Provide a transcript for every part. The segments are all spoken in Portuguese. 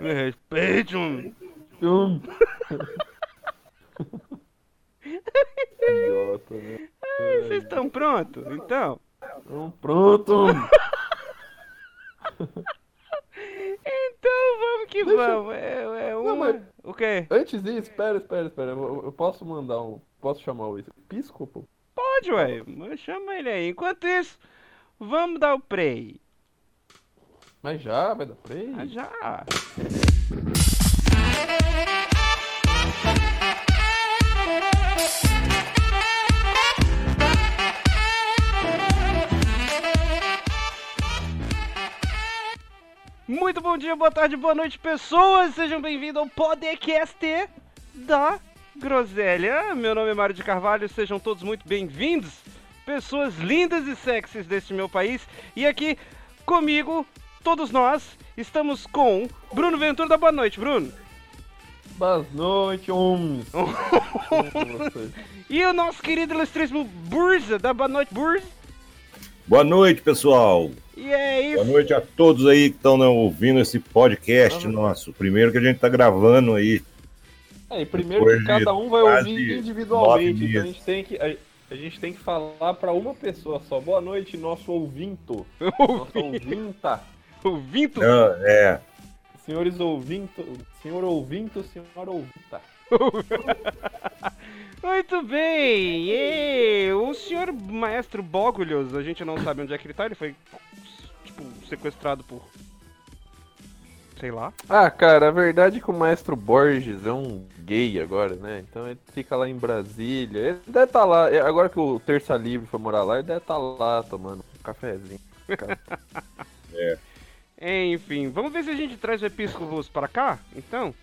Me respeite, homem. Hum. Idiota, né? Vocês estão prontos? Então. Então, pronto. Então vamos que Deixa- vamos. É, é uma... Não, mas- O quê? Antes disso, espera, espera, espera. Eu, eu posso mandar um. Posso chamar o episcopo? Pode, ué. Mas Chama ele aí. Enquanto isso, vamos dar o play. Mas já, vai dar play? Ah, já. Muito bom dia, boa tarde, boa noite, pessoas! Sejam bem-vindos ao podcast da Groselha. Meu nome é Mário de Carvalho, sejam todos muito bem-vindos, pessoas lindas e sexys deste meu país. E aqui comigo, todos nós, estamos com Bruno Ventura da Boa Noite, Bruno. Boa noite, homens. E o nosso querido ilustríssimo Burza, da Boa Noite, Burza. Boa noite, pessoal. E é isso. Boa noite a todos aí que estão ouvindo esse podcast nosso. Primeiro que a gente tá gravando aí. É, e primeiro Depois que cada um vai ouvir individualmente. Então a gente tem que. A, a gente tem que falar pra uma pessoa só. Boa noite, nosso ouvinto. Nossa ouvinta. O Vinto. Ah, é. Senhores ouvinto. Senhor ouvinto, senhora ouvinta. Muito bem. E o senhor maestro Bogulhos, a gente não sabe onde é que ele tá. Ele foi, tipo, sequestrado por. Sei lá. Ah, cara, a verdade é que o maestro Borges é um gay agora, né? Então ele fica lá em Brasília. Ele deve estar lá. é, Agora que o Terça Livre foi morar lá, ele deve estar lá tomando um cafezinho. Cara. Enfim, vamos ver se a gente traz o Episcopos pra cá? Então.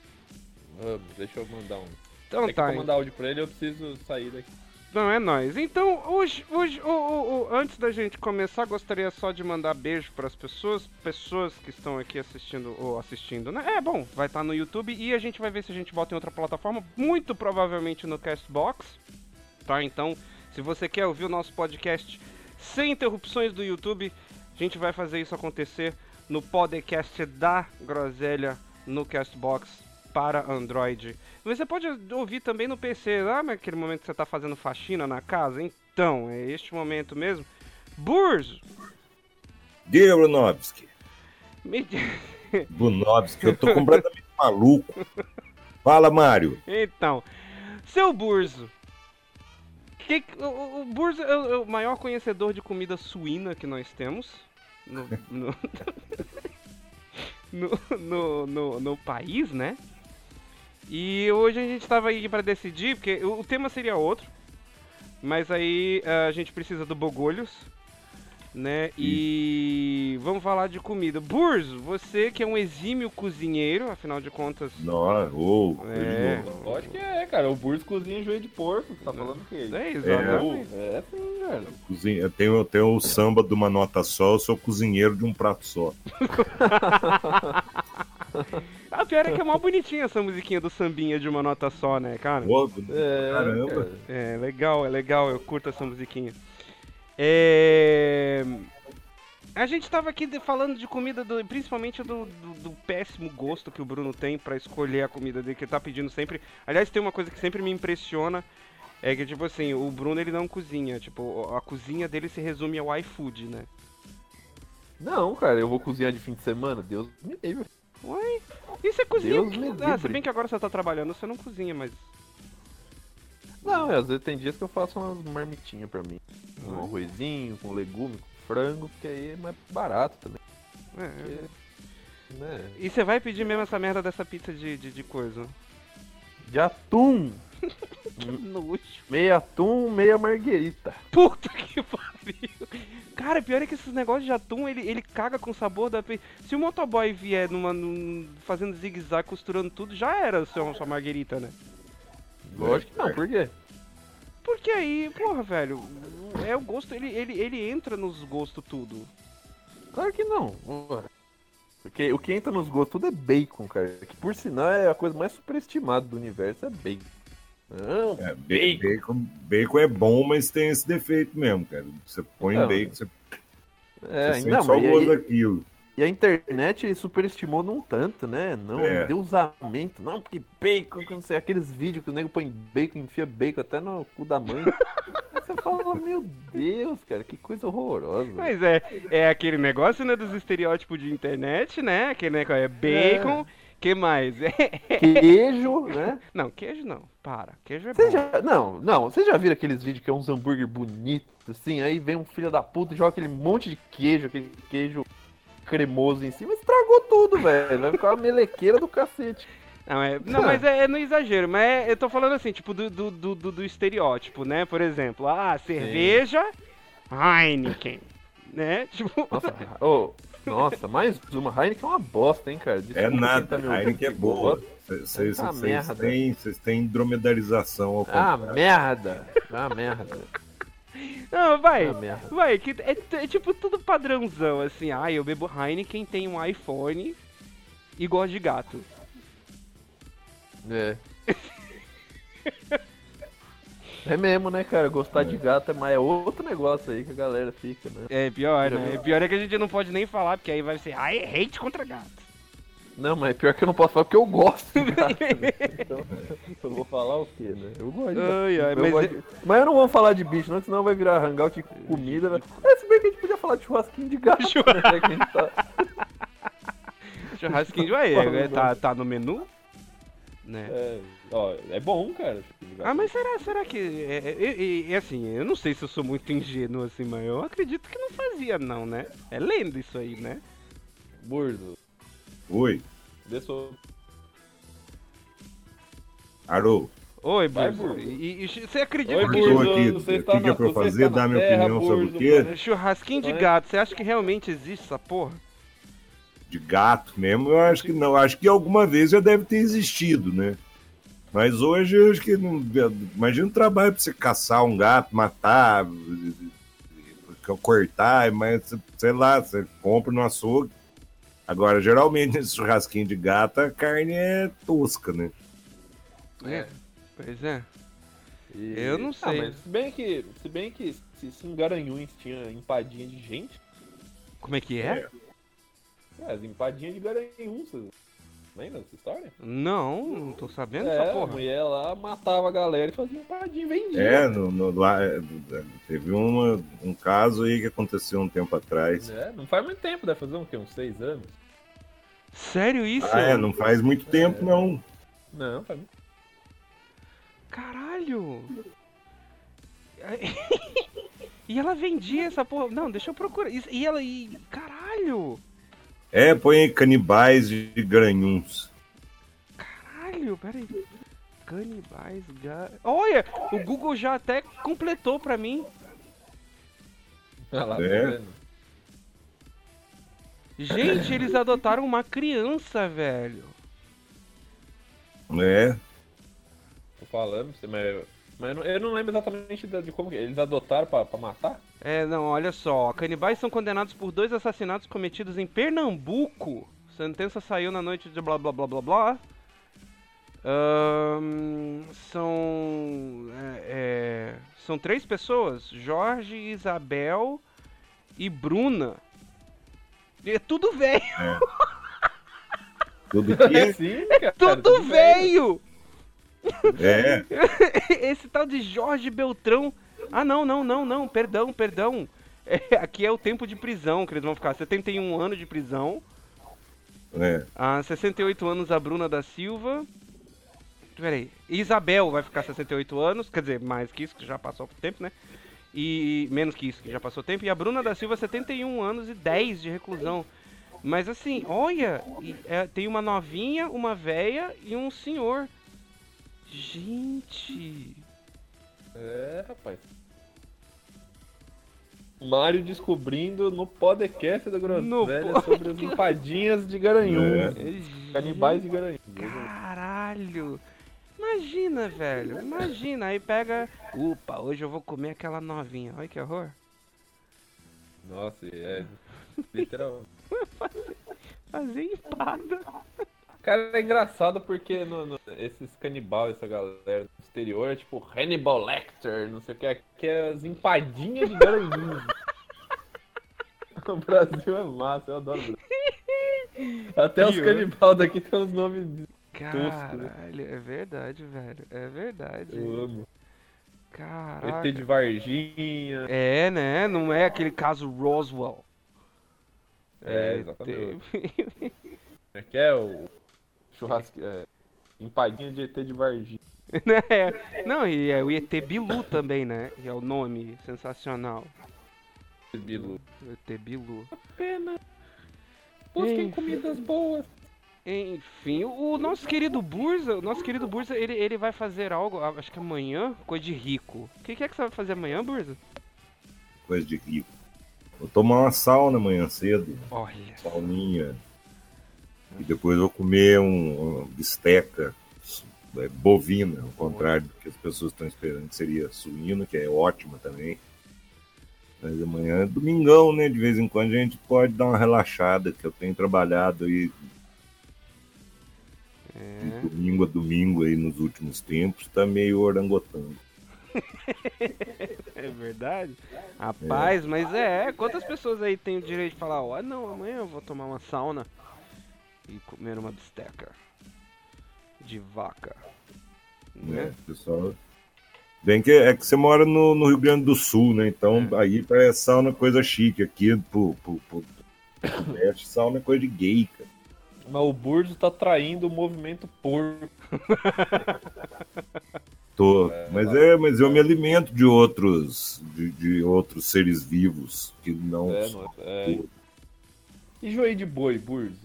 Vamos, deixa eu mandar um. Então é tá. pra mandar áudio pra ele, eu preciso sair daqui. Não é nóis. Então, hoje, hoje o- o- o- antes da gente começar, gostaria só de mandar beijo para as pessoas, pessoas que estão aqui assistindo ou assistindo, né? É bom, vai estar no YouTube e a gente vai ver se a gente bota em outra plataforma, muito provavelmente no Castbox, tá? Então, se você quer ouvir o nosso podcast sem interrupções do YouTube, a gente vai fazer isso acontecer no podcast da Groselha no Castbox para Android. Você pode ouvir também no PC, lá naquele momento que você está fazendo faxina na casa. Então, é este momento mesmo. Burzo! Diga, Brunovski. me- Brunovski, eu tô completamente maluco. Fala, Mário. Então, seu Burzo. Que, o- o, Burzo é é o maior conhecedor de comida suína que nós temos no, no, no, no, no- no país, né? E hoje a gente estava aí para decidir, porque o, tema seria outro, mas aí eh, a gente precisa do Bogolhos, né? E vamos falar de comida. Burzo, você que é um exímio cozinheiro, afinal de contas, Não, ô, É. coisa boa. Lógico que é, cara. O Burso cozinha joelho de porco. Tá falando o quê? é exatamente. É, é sim, velho. Cozinha- Eu tenho, eu tenho o samba de uma nota só, eu sou cozinheiro de um prato só. Ah, pior é que é mó bonitinha essa musiquinha do sambinha de uma nota só, né, cara? Ô, É, Caramba. cara. É, legal, é legal, eu curto essa musiquinha. É... A gente tava aqui de- falando de comida, do- principalmente do, do- do péssimo gosto que o Bruno tem pra escolher a comida dele, que ele tá pedindo sempre. Aliás, tem uma coisa que sempre me impressiona, é que, tipo assim, o Bruno ele não cozinha, tipo, a cozinha dele se resume ao iFood, né? Não, cara, eu vou cozinhar de fim de semana. Deus me livre. Ué? E você cozinha? Deus me Ah, se livre. bem que agora você tá trabalhando, você não cozinha, mas. Não, às vezes tem dias que eu faço umas marmitinhas pra mim. Um Uhum. arrozinho, com legume, com frango, porque aí é mais barato também. É, Porque, né? E você vai pedir mesmo essa merda dessa pizza de, de, de coisa? De atum. Nojo. Meia atum, meia marguerita. Puta que pariu. Cara, pior é que esses negócios de atum, ele, ele caga com o sabor da pizza. Se o motoboy vier numa, num- fazendo zigue-zague, costurando tudo, já era sua, sua marguerita, né? Lógico que não, por quê? Porque aí, porra, velho, é o gosto, ele, ele, ele entra nos gostos tudo. Claro que não. Porque o que entra nos gostos tudo é bacon, cara. Que por sinal é a coisa mais superestimada do universo, é bacon. Não, É, ba- bacon, bacon é bom, mas tem esse defeito mesmo, cara. Você põe Não. bacon, você, é, você sente não, só o gosto aí- daquilo. E a internet superestimou num tanto, né? Não, É. deusamento. Não, porque bacon, que não sei, aqueles vídeos que o nego põe bacon, enfia bacon até no cu da mãe. Aí você fala, meu Deus, cara, que coisa horrorosa. Mas é, é aquele negócio, né, dos estereótipos de internet, né? Aquele negócio é bacon. Que mais? É, Queijo, né? Não, queijo não. Para. Queijo é Você bom. já, não, não, vocês já viram aqueles vídeos que é uns hambúrguer bonitos, assim, aí vem um filho da puta e joga aquele monte de queijo, aquele queijo cremoso em cima, estragou tudo, velho. Vai ficar uma melequeira do cacete. Não, é, não mas é, é no exagero. Mas é- eu tô falando assim, tipo, do, do, do, do- do estereótipo, né? Por exemplo, ah, cerveja, Heineken. Né? Tipo. Nossa, ô, nossa, mais uma. Heineken é uma bosta, hein, cara. É Desculpa quem nada, tá Heineken é boa. Vocês Ah, vocês merda. têm, vocês têm dromedarização ao Ah, contrário. merda. Ah, merda. Não, vai. Ah. Vai, que é, é tipo tudo padrãozão, assim. Ah, eu bebo Heineken, tenho um iPhone e gosto de gato. É. É mesmo, né, cara? Gostar de gato é, mas é outro negócio aí que a galera fica, né? É pior, né? viu? Pior é que a gente não pode nem falar, porque aí vai ser, ah, é hate contra gato. Não, mas pior que eu não posso falar porque eu gosto de gato. né? Então, eu vou falar o quê, né? Eu gosto de gato. Ai, ai, Eu mas gosto é- de- mas eu não vou falar de bicho, não, senão vai virar hangout de comida. Né? É, se bem que a gente podia falar de churrasquinho de gato, né? que a gente tá- Churrasquinho de ué, é, tá, tá no menu? Né? É, ó, é bom, cara. Ah, mas será, será que. É, é, é, é assim, eu não sei se eu sou muito ingênuo assim, mas eu acredito que não fazia, não, né? É lenda isso aí, né? Burdo, Oi, sua... Arô, Oi, Burzo. Burzo. E, e você acredita Oi, que Burzo. Burdo, aqui, o está que que na- é pra fazer? está Dar minha terra, opinião sobre o quê? mano. churrasquinho de gato, você acha que realmente existe essa porra? de gato mesmo, eu acho que não. Acho que alguma vez já deve ter existido, né? Mas hoje eu acho que não. Imagina o trabalho pra você caçar um gato, matar, cortar, mas sei lá, você compra no açougue. Agora, geralmente nesse churrasquinho de gato, a carne é tosca, né? É. Pois é. E- Eu não Ah, sei. mas se bem que, se bem que se, se em Garanhuns tinha empadinha de gente, Como é que é? é, as empadinhas de Garanhuns, lembra dessa história? Não, não tô sabendo é, essa a porra. mulher lá matava a galera e fazia empadinha e vendia. É, no, no- lá, é, teve uma, um caso aí que aconteceu um tempo atrás. É, não faz muito tempo, deve fazer um, quê? uns seis anos? Sério isso? Ah, é, não faz muito tempo, não. Não, faz muito Caralho! e ela vendia essa porra. Não, deixa eu procurar. Isso- E ela. E... Caralho! É, põe aí canibais de Garanhuns. Caralho, peraí. Canibais, ga... Olha! O Google já até completou pra mim. Olha lá, tá É. vendo? Gente, eles adotaram uma criança, velho. É, Tô falando pra você, mas, mas eu, não, eu não lembro exatamente de, de como que eles adotaram pra, pra matar. É, não, olha só. Canibais são condenados por dois assassinatos cometidos em Pernambuco. Sentença saiu na noite de blá blá blá blá blá. Ahn, são. é, é, são três pessoas: Jorge, Isabel e Bruna. E É tudo velho! tudo que Sim, cara. Tudo velho! é. Esse tal de Jorge Beltrão. Ah, não, não, não, não. Perdão, perdão. É, aqui é o tempo de prisão que eles vão ficar. 71 anos de prisão. é. Ah, 68 anos a Bruna da Silva. Peraí. Isabel vai ficar 68 anos. Quer dizer, mais que isso, que já passou o tempo, né? E menos que isso, que já passou tempo. E a Bruna da Silva, 71 anos e 10 de reclusão. Mas assim, olha, é, tem uma novinha, uma véia e um senhor. Gente. É, rapaz. Mário descobrindo no podcast da Groselha sobre as empadinhas de Garanhuns. É. Canibais de Garanhuns. Caralho! Imagina, velho. Imagina. Aí pega. Opa, hoje eu vou comer aquela novinha. Olha que horror. Nossa, é. Literal. Fazer empada. Cara, é engraçado porque no, no- esses canibais, essa galera do exterior, é tipo Hannibal Lecter, não sei o que, que é as empadinhas de Garanhuns. o Brasil é massa, eu adoro o Brasil. Até os canibal daqui tem uns nomes. Caralho, é verdade, velho. É verdade. Eu amo. Caraca. ET de Varginha. É, né? Não é aquele caso Roswell. É, exatamente. É que é o churrasco. É, empadinha de ET de Varginha. Né? Não, e é o ET Bilu também, né? Que é o nome sensacional. Bilu. O ET Bilu. Pena. Busquem comidas boas. Enfim, o nosso querido Burza, o nosso querido Burza, ele, ele vai fazer algo, acho que amanhã, coisa de rico. O que, que é que você vai fazer amanhã, Burza? Coisa de rico. Vou tomar uma sauna amanhã cedo, Olha. sauninha. E depois vou comer um, uma bisteca é, bovina, ao contrário do que as pessoas estão esperando, que seria suína, que é ótima também. Mas amanhã é domingão, né? De vez em quando a gente pode dar uma relaxada, que eu tenho trabalhado aí É. de domingo a domingo aí nos últimos tempos, tá meio orangotango. É verdade? Rapaz, mas é, quantas pessoas aí têm o direito de falar, ó, não, amanhã eu vou tomar uma sauna e comer uma bisteca de vaca. né? Né? Pessoal. Bem que é que você mora no, no Rio Grande do Sul, né? Então aí parece sauna coisa chique. Aqui pro, pro, pro, pro Sudeste, sauna é coisa de gay, cara. Mas o Burzo tá traindo o movimento porco. Tô. Mas é, mas eu me alimento de outros, de, de outros seres vivos que não É, são mano, é. E joelho de boi, Burzo?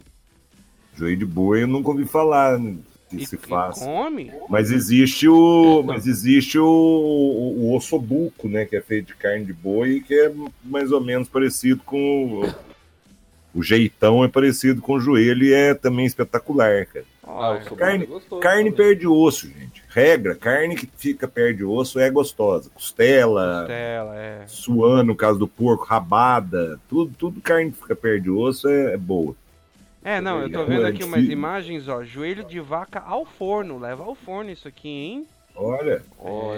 Joelho de boi. Eu nunca ouvi falar né, que E, se faz. come? Mas existe o, mas existe o, o, o ossobuco, né? Que é feito de carne de boi, que é mais ou menos parecido com o, o jeitão é parecido com o joelho e é também espetacular, cara. Ah, sobrado carne- é gostoso Carne perde osso, gente. Regra, carne que fica perto de osso é gostosa. Costela, costela, é. suã, no caso do porco, rabada, tudo, tudo carne que fica perto de osso é, é boa. É, não, eu tô vendo é aqui umas imagens, ó, joelho de vaca ao forno, leva ao forno isso aqui, hein? Olha.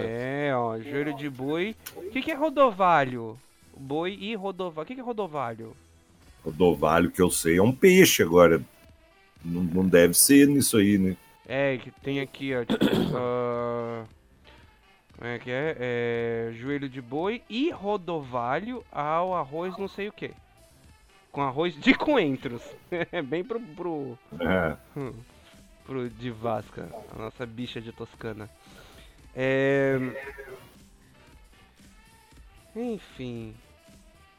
É, ó, joelho de boi. O que, que é rodovalho? Boi e rodovalho. O que, que é rodovalho? rodovalho que eu sei é um peixe agora. Não, não deve ser nisso aí, né? É, que tem aqui, ó. Tipo, ah, como é que é? é? Joelho de boi e rodovalho ao arroz não sei o que. Com arroz de coentros. É bem pro, pro, É. pro de Vasca, a nossa bicha de Toscana. É... Enfim.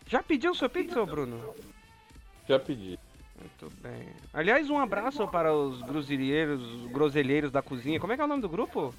Já pediu sua pizza, ô Bruno? Já pedi. Muito bem. Aliás, um abraço para os groselheiros, os groselheiros da cozinha. Como é que é o nome do grupo?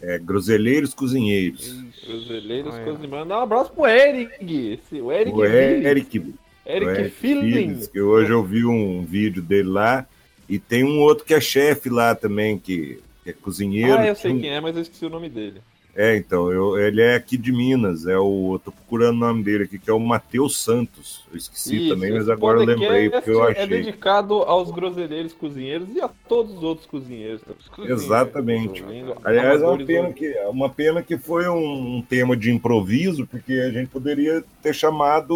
É, groselheiros cozinheiros. Isso. Brasileiros Olha. cozinhando. Mandar um abraço pro Eric. Esse, o Eric O. Eric, Eric, Eric. Phillips, que hoje eu vi um vídeo dele lá. E tem um outro que é chefe lá também, que, que é cozinheiro. Ah, eu sei quem é, mas eu esqueci o nome dele. É, então, eu, ele é aqui de Minas, é o. Eu tô procurando o nome dele aqui, que é o Matheus Santos. Eu esqueci Isso, também, mas agora eu lembrei, porque eu É achei. dedicado aos groselheiros cozinheiros e a todos os outros cozinheiros. Os cozinheiros. Exatamente. Ouvindo, Aliás, é uma pena ouvindo. que, é uma pena que foi um, um tema de improviso, porque a gente poderia ter chamado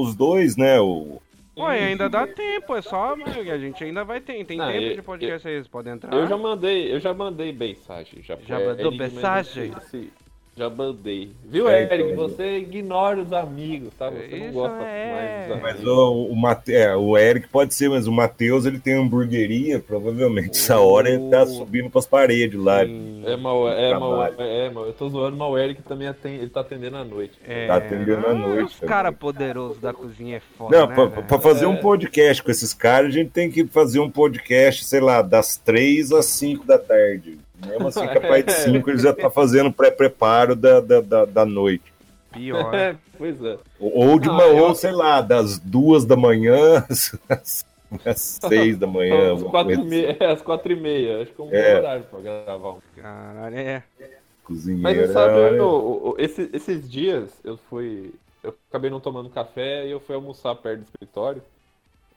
os dois, né? O, Ué, ainda dá tempo, é só. A gente ainda vai ter. Tem Não, tempo eu- de podcast aí, vocês podem entrar. Eu já mandei, eu já mandei mensagem. Já, Já mandou Eric, mas mensagem? esse- Já mandei. Viu, É, Eric? então. Você ignora os amigos, tá? Você não gosta é. mais dos mas o, o, Mate, é, o Eric pode ser, mas o Matheus ele tem hamburgueria, provavelmente essa hora ele tá subindo pras paredes lá. Sim. É, mal, é, mal, Trabalho. é, mal. Eu tô zoando, mas o Eric também atende, ele tá atendendo à noite. É, Tá atendendo à ah, noite Os também. caras poderosos da cozinha é foda. Não, né, pra, pra fazer um É. podcast com esses caras, a gente tem que fazer um podcast, sei lá, das três às cinco da tarde. Mesmo assim, capaz de cinco, ele já tá fazendo pré-preparo da, da, da, da noite. Pior. É, pois é. Ou de Ah, uma, eu- ou sei lá, das duas da manhã às, às seis da manhã. Às quatro, e meia, é, às quatro e meia. Acho que é um bom É. horário pra gravar. Caralho, é. Mas Cozinheira. você sabe, é- o- o- o- esse- esses dias eu fui. Eu acabei não tomando café e eu fui almoçar perto do escritório.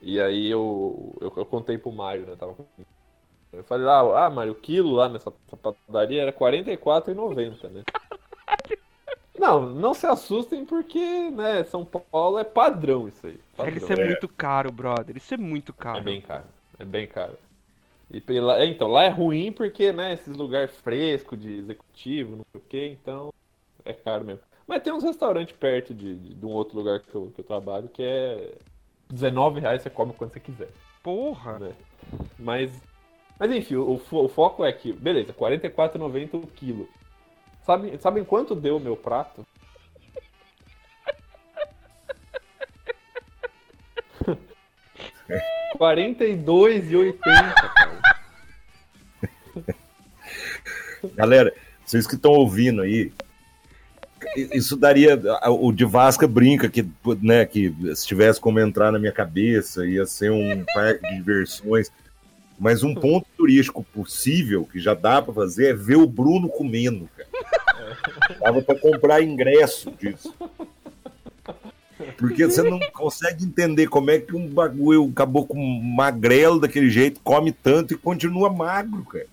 E aí eu, eu, eu contei pro Mário, né? Tava com... Eu falei lá, ah, Mário, o quilo lá nessa padaria era R$ 44,90, né? Não, não se assustem porque, né, São Paulo é padrão isso aí. Padrão. Isso é muito caro, brother. Isso é muito caro. É bem caro. É bem caro. E pela... Então, lá é ruim porque, né, esses lugares frescos de executivo, não sei o que, então é caro mesmo. Mas tem uns restaurantes perto de, de, de um outro lugar que eu, que eu trabalho que é 19 reais você come quando você quiser. Porra! Né? Mas, mas enfim, o, o foco é que, beleza, R$ 44,90 o quilo. Sabe, sabem quanto deu o meu prato? Quarenta e dois e oitenta, cara. Galera, vocês que estão ouvindo aí, isso daria. O de Vasca brinca que, né, que se tivesse como entrar na minha cabeça, ia ser um parque de diversões. Mas um ponto turístico possível que já dá para fazer é ver o Bruno comendo, cara. Dava para comprar ingresso disso. Porque você não consegue entender como é que um bagulho acabou com magrelo daquele jeito, come tanto e continua magro, cara.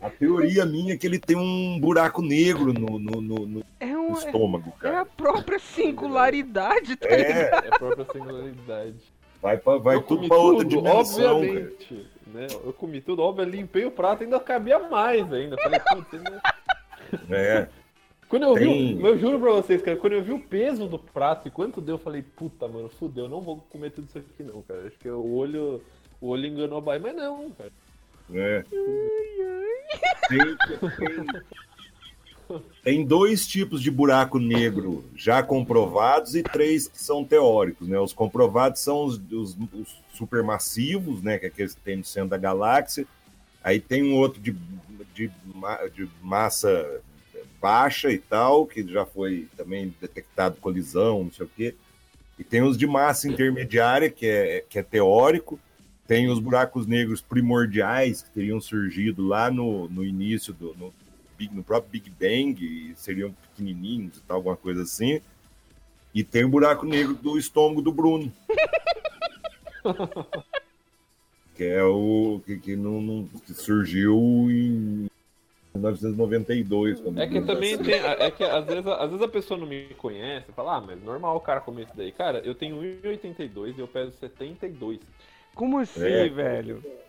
A teoria minha é que ele tem um buraco negro no, no, no, no é um, estômago, cara. É a própria singularidade, tá é, ligado? É a própria singularidade. Vai, pra, vai tudo pra outra dimensão, obviamente, né? Eu comi tudo, óbvio, limpei o prato, ainda cabia mais ainda. Falei, putz, né? É. Quando eu Tem... vi, eu juro pra vocês, cara, quando eu vi o peso do prato e quanto deu, eu falei, puta, mano, fudeu, não vou comer tudo isso aqui não, cara. Acho que o olho, o olho enganou a baia, mas não, cara. É. Tem, tem, tem, dois tipos de buraco negro já comprovados e três que são teóricos. Né? Os comprovados são os, os, os supermassivos, né? que é aqueles que tem no centro da galáxia. Aí tem um outro de, de, de massa baixa e tal, que já foi também detectado colisão, não sei o quê. E tem os de massa intermediária, que é, que é teórico. Tem os buracos negros primordiais que teriam surgido lá no, no início do no, no próprio Big Bang, e seriam pequenininhos e tal, alguma coisa assim. E tem o buraco negro do estômago do Bruno. que é o que, que, não, não que surgiu em 1992. é que também tem. É que às vezes, às vezes a pessoa não me conhece fala, ah, mas normal o cara comer isso daí. Cara, eu tenho 1,82 e eu peso 72. Como assim, é. velho? É.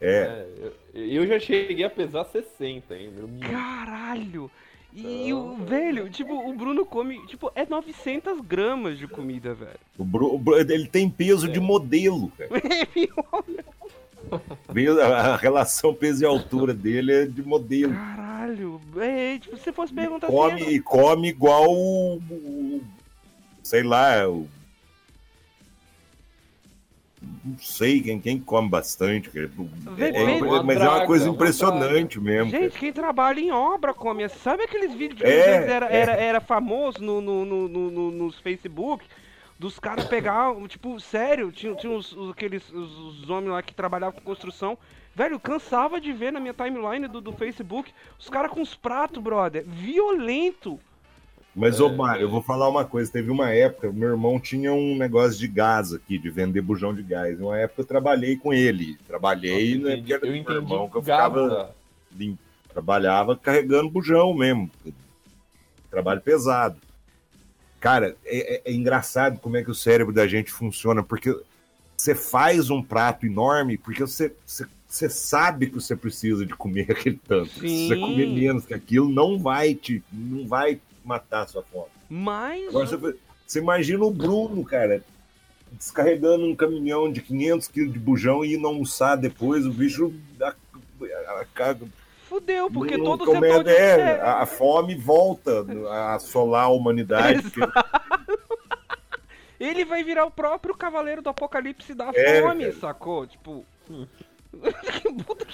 é eu, já cheguei a pesar 60 ainda. Caralho! E então... o velho, tipo, o Bruno come, tipo, é 900 gramas de comida, velho. O Bruno, ele tem peso é. de modelo, cara. a relação peso e altura dele é de modelo. Caralho, é, tipo, se fosse perguntar come, assim. Come igual o, o, Sei lá, o não sei quem, quem come bastante. É, é, mas é uma coisa impressionante mesmo. Gente, quem trabalha em obra come. Sabe aqueles vídeos que é, era, é. era, era famoso no, no, no, no, nos Facebook? Dos caras pegar, tipo, sério, tinha, tinha os, os aqueles os, os homens lá que trabalhavam com construção. Velho, cansava de ver na minha timeline do, do Facebook os caras com os pratos, brother. Violento mas, é, ô Mário, eu vou falar uma coisa. Teve uma época, meu irmão tinha um negócio de gás aqui, de vender bujão de gás. Uma época eu trabalhei com ele. Trabalhei, Nossa, né? Era eu entendi. Meu irmão, que eu ficava. Trabalhava carregando bujão mesmo. Trabalho pesado. Cara, é, é, é engraçado como é que o cérebro da gente funciona, porque você faz um prato enorme, porque você, você, você sabe que você precisa de comer aquele tanto. Sim. Se você comer menos que aquilo, não vai te. não vai matar a sua fome. Mas. Agora, você, você imagina o Bruno, cara, descarregando um caminhão de 500 quilos de bujão e indo almoçar depois, o bicho. A, a, a, Fudeu, porque não, todo setor é, de... é, a, a fome volta a assolar a humanidade. Ele vai virar o próprio cavaleiro do apocalipse da é, fome, cara. sacou? Tipo.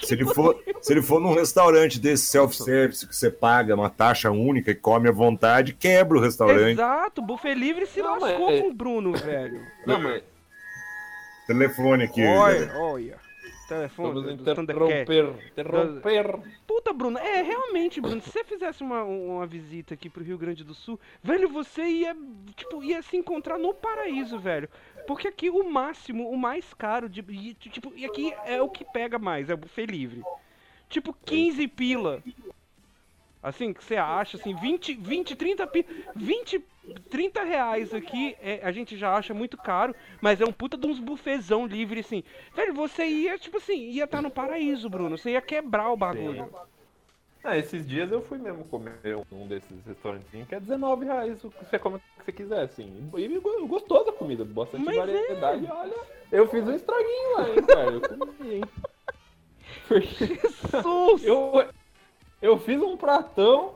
Se, ele for, se ele for num restaurante desse self-service que você paga uma taxa única e come à vontade, quebra o restaurante. Exato, buffet livre se não, lascou mas... com o Bruno, velho. Não, mas... Telefone aqui. Olha, olha. Telefone. Interromper. Interromper. Puta, Bruno, é realmente, Bruno, se você fizesse uma, uma visita aqui pro Rio Grande do Sul, velho, você ia, tipo, ia se encontrar no paraíso, velho. Porque aqui o máximo, o mais caro, de, tipo, e aqui é o que pega mais, é o buffet livre. Tipo, 15 pila. Assim, que você acha, assim, 20, 20, 30 pi... 20, 30 reais aqui, é, a gente já acha muito caro, mas é um puta de uns bufezão livre, assim. Velho, você ia, tipo assim, ia estar no paraíso, Bruno. Você ia quebrar o bagulho. Ah, esses dias eu fui mesmo comer um desses restaurantinhos que é 19 reais, o que você come o que você quiser, assim. E go- gostosa a comida, bastante Mas é. variedade. Olha, eu fiz um estraguinho lá, hein, cara. Eu comi, hein. Porque Jesus! eu, eu fiz um pratão,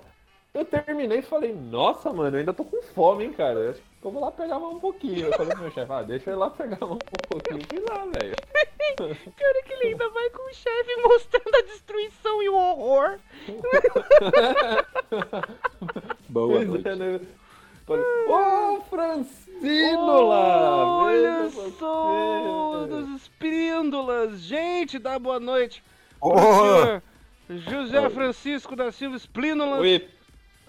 eu terminei e falei, nossa, mano, eu ainda tô com fome, hein, cara. Acho que eu vou lá pegar mais um pouquinho. Eu falei pro meu chefe, ah, deixa eu ir lá pegar mais um pouquinho. Fui lá, velho. Cara, que ele ainda vai com o chefe mostrando a destruição e o horror. Boa Pois noite. é, né? Falei, Ô, Francino lá! Olha só, você." dos espíndolas. Gente, dá boa noite. Senhor José Francisco da Silva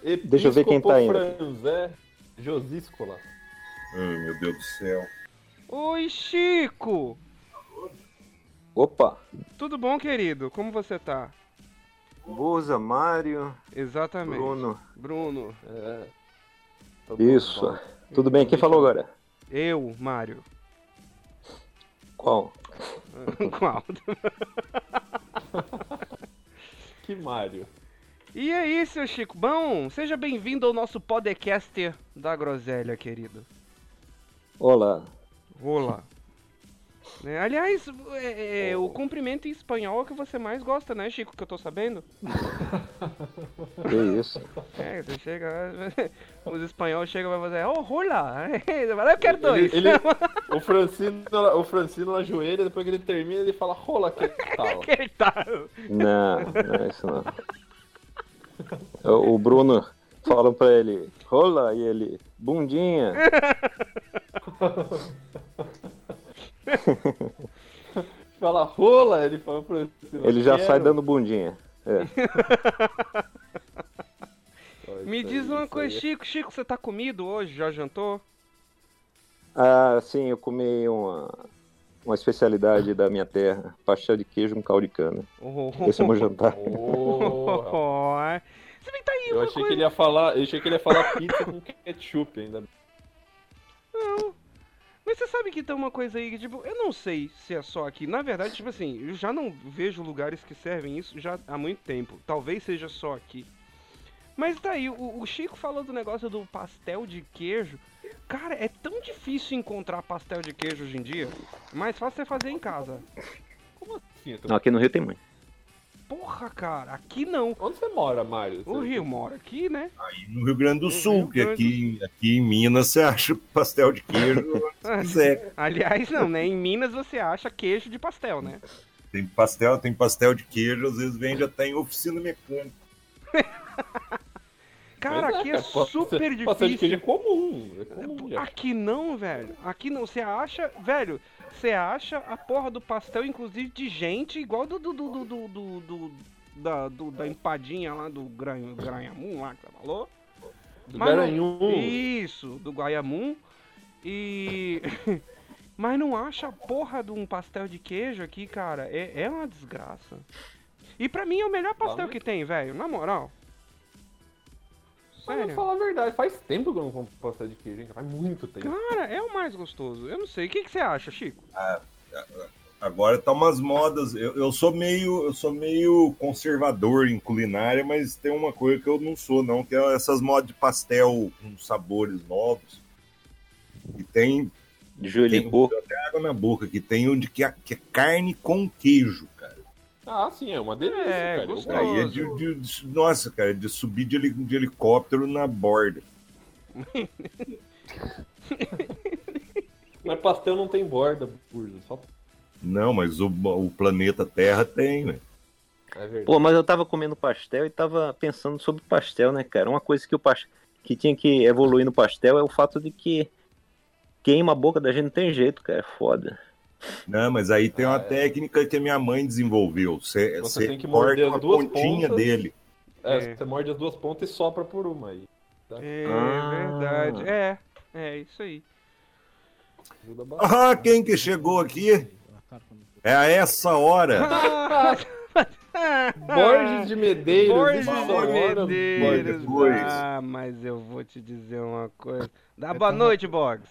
ep- Deixa eu ver quem tá indo. Franzé Josíscola. Ai, meu Deus do céu. Oi, Chico. Opa! Tudo bom, querido? Como você tá? Buza, Mário, Exatamente. Bruno. Bruno. É. Tá Isso. bom. Tudo bem? Quem falou agora? Eu, Mário. Qual? Qual? Que Mário. E aí, seu Chico? Bom, seja bem-vindo ao nosso podcast da Groselha, querido. Olá. Olá. Né, Aliás, é, é, o cumprimento em espanhol é o que você mais gosta, né, Chico? Que eu tô sabendo. Que isso? É, você chega. Os espanhóis chegam e vai fazer, oh, rola! Eu quero dois! Ele, ele- o, Francino, o Francino ajoelha, depois que ele termina, ele fala, rola que tal. Que tá. Não, não é isso não. O Bruno falam pra ele, rola, e ele, bundinha. Fala rola, ele fala Francino. Ele já "Quero". sai dando bundinha. É. Me diz uma coisa. Chico, Chico, você tá comido hoje? Já jantou? Ah, sim, eu comi uma, uma especialidade da minha terra, pastel de queijo com caldo de cana. Oh, Esse é o meu jantar. Rapaz. Você bem tá aí Eu achei coisa. que ele ia falar, eu achei que ele ia falar pizza com ketchup ainda. Não. Mas você sabe que tem uma coisa aí que, tipo, eu não sei se é só aqui. Na verdade, tipo assim, eu já não vejo lugares que servem isso já há muito tempo. Talvez seja só aqui. Mas tá aí, o, o Chico falou do negócio do pastel de queijo. Cara, é tão difícil encontrar pastel de queijo hoje em dia. É mais fácil você fazer em casa. Como assim? Não, aqui no Rio tem muito. Porra, cara, aqui não. Onde você mora, Mário? O Rio mora aqui, né? No Rio Grande do Sul, que Grande aqui, aqui em Minas você acha pastel de queijo quiser. Aliás, não, né? Em Minas você acha queijo de pastel, né? Tem pastel, tem pastel de queijo, às vezes vende até em oficina mecânica. Cara, aqui é pastel- super Pastel de queijo difícil. é comum. É comum. Aqui não, velho. Aqui não. Você acha, velho, você acha a porra do pastel, inclusive, de gente igual do. do, do, do, do, do- da, do- da empadinha lá do Gran- Granhamum lá que você falou. Do Mas não-. Isso, do Guaiamum. E. Mas não acha a porra de um pastel de queijo aqui, cara. É, é uma desgraça. E pra mim é o melhor pastel que tem, velho. Na moral. Mas eu vou Sério. falar a verdade, faz tempo que eu não compro pastel de queijo, hein? Faz muito tempo. Cara, é o mais gostoso. Eu não sei. O que, que você acha, Chico? Agora tá umas modas. Eu, eu sou meio, eu sou meio conservador em culinária, mas tem uma coisa que eu não sou, não, que é essas modas de pastel com sabores novos. E tem, De joelho tem porco. até água na boca, que tem um de que é, que é carne com queijo, cara. Ah, sim, é uma delícia, É, cara. Eu gostoso. Aí é de, de- de- nossa, cara, de subir de, de helicóptero na borda. Mas pastel não tem borda, burza. Só... Não, mas o, o planeta Terra tem, né? É. Pô, mas eu tava comendo pastel e tava pensando sobre pastel, né, cara? Uma coisa que o pas- que tinha que evoluir no pastel é o fato de que queima a boca da gente não tem jeito, cara. É foda. Não, mas aí tem uma Ah, é. técnica que a minha mãe desenvolveu. Você, Você você tem que morder as a duas pontinha pontas. dele. É, É. você morde as duas pontas e sopra por uma aí. É Ah. verdade. É, é isso aí. Ah, quem que chegou aqui? É a essa hora. Borges de Medeiros. Borges de Medeiros. Ah, mas eu vou te dizer uma coisa. Dá Eu boa noite, Boggs.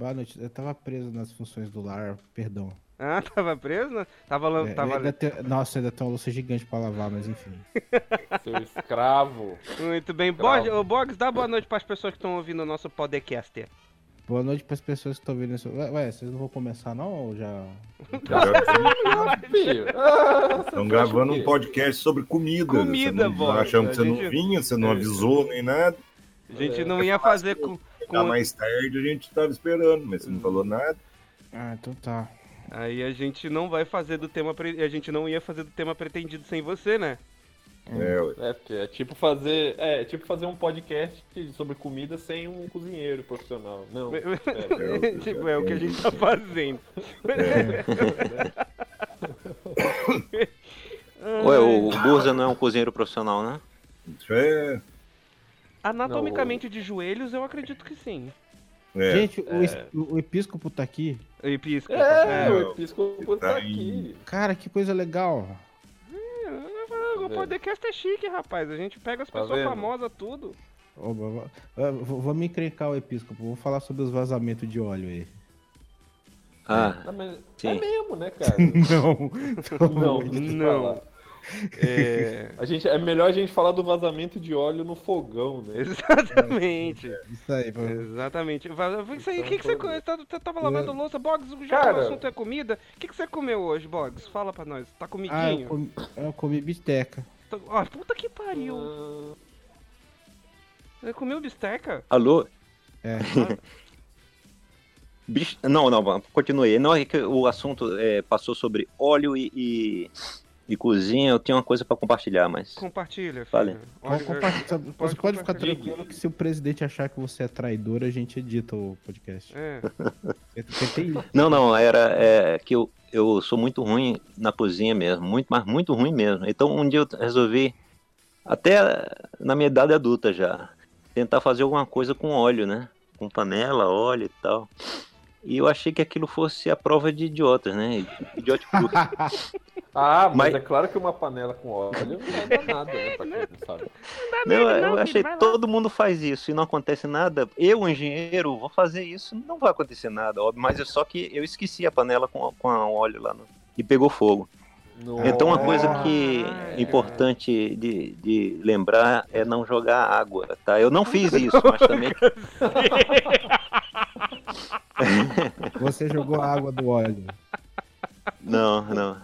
Boa noite. Eu tava preso nas funções do lar, perdão. Ah, tava preso? né? Tava, É, tava... ainda tenho- Nossa, ainda tem uma louça gigante pra lavar, mas enfim. Seu escravo. Muito bem. Borges, dá boa noite pras pessoas que estão ouvindo o nosso podcast. Boa noite pras pessoas que estão vendo isso. Ué, ué, vocês não vão começar não ou já. Ah, Estão gravando um podcast sobre comida. Comida, não, boy. Achando que você não gente- vinha, você não avisou nem nada. A gente não ia fazer com... Com... mais tarde a gente tava esperando, mas você não falou nada. Ah, então tá. Aí a gente não vai fazer do tema... Pre... A gente não ia fazer do tema pretendido sem você, né? É, ué. É, porque é tipo fazer. É, tipo fazer um podcast sobre comida sem um cozinheiro profissional. Não. É, tipo, é o que a gente tá fazendo. Ué, o Burza não é um cozinheiro profissional, né? Isso é. Anatomicamente de joelhos, eu acredito que sim. é. Gente, o, es- o episcopo tá aqui. Episcopo. é, É, o episcopo tá Tá aqui. Cara, que coisa legal. O podcast é chique, rapaz. A gente pega as Tá pessoas vendo? famosas, tudo. Vou- vou- vou- Vou me encrencar o episcopo. Vou falar sobre os vazamentos de óleo aí. Ah, mas Sim. é mesmo, né, cara? Não. Não, Não. É. A gente, é melhor a gente falar do vazamento de óleo no fogão, né? Exatamente. Isso aí, pô. Exatamente. Isso aí, o que, que você Então, co- tá- Você tava lavando louça, Boggs? Já que o Cara. assunto é comida, o que, que você comeu hoje, Boggs? Fala pra nós. Tá Ah, eu comidinho? comi, eu comi bisteca. Ó, puta que pariu. Ah, Você comeu bisteca? alô? É. Bicho... Não, não, continuei. Não, é que o assunto é, passou sobre óleo e, e, e cozinha. Eu tinha uma coisa pra compartilhar, mas. Compartilha, filho. Vale. Olha, Compartilha- Você pode pode ficar tranquilo que se o presidente achar que você é traidor, a gente edita o podcast. É. Não, não, era é, que eu, eu sou muito ruim na cozinha mesmo. Muito, mas muito ruim mesmo. Então um dia eu resolvi, até na minha idade adulta já, tentar fazer alguma coisa com óleo, né? Com panela, óleo e tal. E eu achei que aquilo fosse a prova de idiotas, né? Idiote puto. Ah, mas, Mas- é claro que uma panela com óleo não dar nada, né? Pra quem não sabe. Não, nele, eu não, achei filho, lá. todo mundo faz isso e não acontece nada. Eu, engenheiro, vou fazer isso, não vai acontecer nada, óbvio. Mas é só que eu esqueci a panela com, com a óleo lá no- e pegou fogo. Então uma coisa que é importante de, de lembrar é não jogar água, tá? Eu não fiz isso, mas também Você jogou a água do óleo. não, não.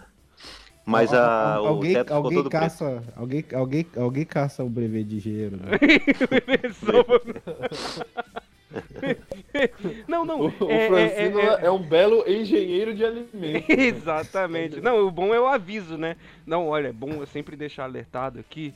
Mas a, al- o alguém, teto ficou alguém todo preto. caça, alguém, alguém, alguém caça o brevet de engenheiro, né? não, não. O, o é- é- Francino é- é, é- um belo engenheiro de alimentos. Exatamente. Não, o bom é o aviso, né? Não, olha, é bom eu sempre deixar alertado aqui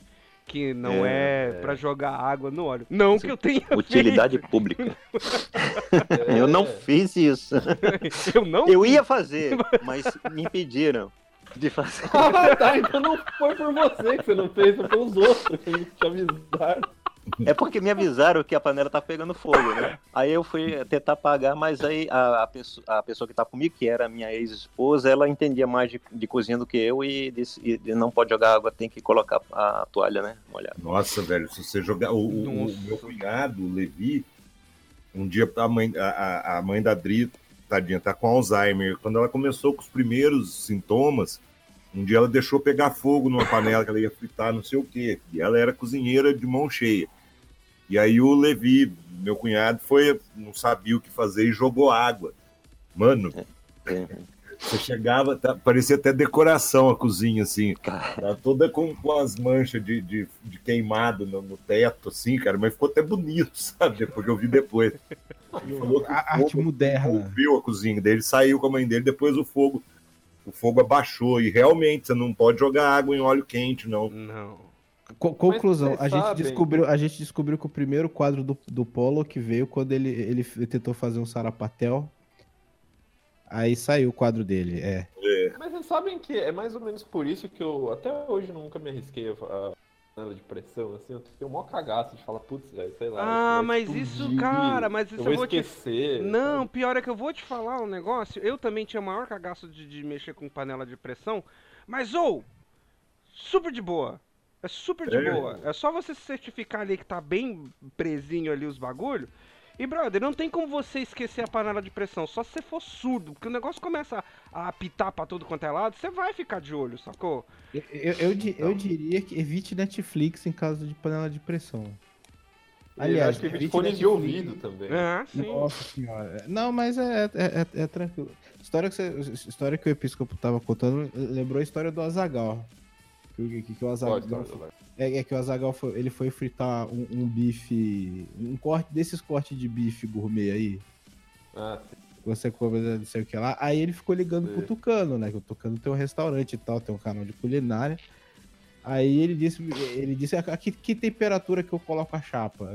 que não é, É, pra jogar água no óleo. Não que eu tenha Utilidade pública. Eu não fiz isso. feito. Eu não. Eu ia fazer, mas me impediram de fazer. Ah, tá, então não foi por você que você não fez, foi pelos outros que te avisaram. É porque me avisaram que a panela tá pegando fogo, né? Aí eu fui tentar apagar, mas aí a, a, pessoa, a pessoa que tá comigo, que era minha ex-esposa, ela entendia mais de, de cozinha do que eu e, disse, e não pode jogar água, tem que colocar a toalha, né? Molhada. Nossa, velho, se você jogar. O, o- o meu cunhado, o Levi, um dia a mãe, a- a mãe da Dri, tadinha, tá com Alzheimer. Quando ela começou com os primeiros sintomas, um dia ela deixou pegar fogo numa panela que ela ia fritar, não sei o quê. E ela era cozinheira de mão cheia. E aí o Levi, meu cunhado, foi, não sabia o que fazer e jogou água. Mano, É. você chegava, tá- parecia até decoração a cozinha, assim. Cara, Tá toda com, com as manchas de, de, de queimado no, no teto, assim, cara, mas ficou até bonito, sabe? Depois que eu vi depois. Ele falou que A o arte fogo moderna. envolveu a cozinha dele, saiu com a mãe dele, depois o fogo, o fogo abaixou. E realmente, você não pode jogar água em óleo quente, não. Não. Co- conclusão, a gente, sabem- descobriu, a gente descobriu que o primeiro quadro do, do Polo que veio quando ele, ele tentou fazer um sarapatel. Aí saiu o quadro dele, é. Mas vocês sabem que é mais ou menos por isso que eu até hoje nunca me arrisquei a panela de pressão, assim, eu tenho o maior cagaço de falar, putz, velho, sei lá. Ah, isso mas isso, explodir, cara, mas isso eu eu vou vou te- esquecer. Não, pior é que eu vou te falar um negócio. Eu também tinha maior cagaço de, de mexer com panela de pressão. Mas, ou, super de boa. É super de É. boa. É só você se certificar ali que tá bem presinho ali os bagulho. E, brother, não tem como você esquecer a panela de pressão, só se você for surdo, porque o negócio começa a apitar pra tudo quanto é lado, você vai ficar de olho, sacou? Eu, eu, eu eu diria que evite Netflix em caso de panela de pressão. Aliás, acho que evite evite fone de ouvido também. Ah, sim. Nossa senhora. Não, mas é, é, é- é tranquilo. História que, você, história que o episcopo tava contando lembrou a história do Azagal. Que, que, que o Azagal. Pode, pode, pode. É, é que o Azagal foi, ele foi fritar um, um bife. Um corte desses cortes de bife gourmet aí. Ah, sim. Você come não sei o que lá. Aí ele ficou ligando pro Sim. Tucano, né? Que o Tucano tem um restaurante e tal, tem um canal de culinária. Aí ele disse, ele disse a que, que temperatura que eu coloco a chapa?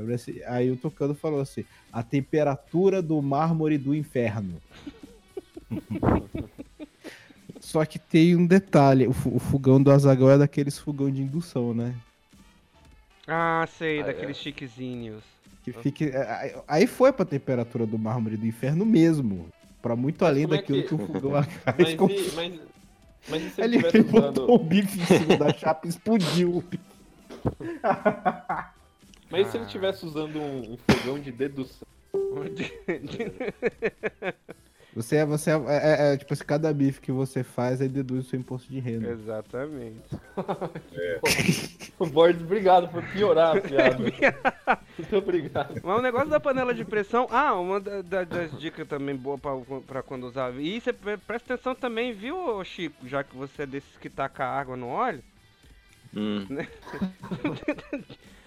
Aí o Tucano falou assim: a temperatura do mármore do inferno. Só que tem um detalhe: o, fogão do Azagal é daqueles fogão de indução, né? Ah, sei, Ah, daqueles é. chiquezinhos. Que fique, aí- aí foi pra temperatura do mármore do inferno mesmo. Pra muito além como é daquilo que- que... o fogão. Mas, com- e, mas, mas e se ele Ele, usando... botou o bife em cima da chapa e explodiu. Mas e se ele Ah. estivesse usando um, um fogão de dedução? Você é, você é, é- é, tipo assim, cada bife que você faz, aí deduz o seu imposto de renda. Exatamente. O Borges, obrigado por piorar a piada. Muito obrigado. Mas o negócio da panela de pressão. Ah, uma da- da- das dicas também boa pra, pra quando usar. E você pre- presta atenção também, viu, ô Chico? Já que você é desses que taca água no óleo. Hum.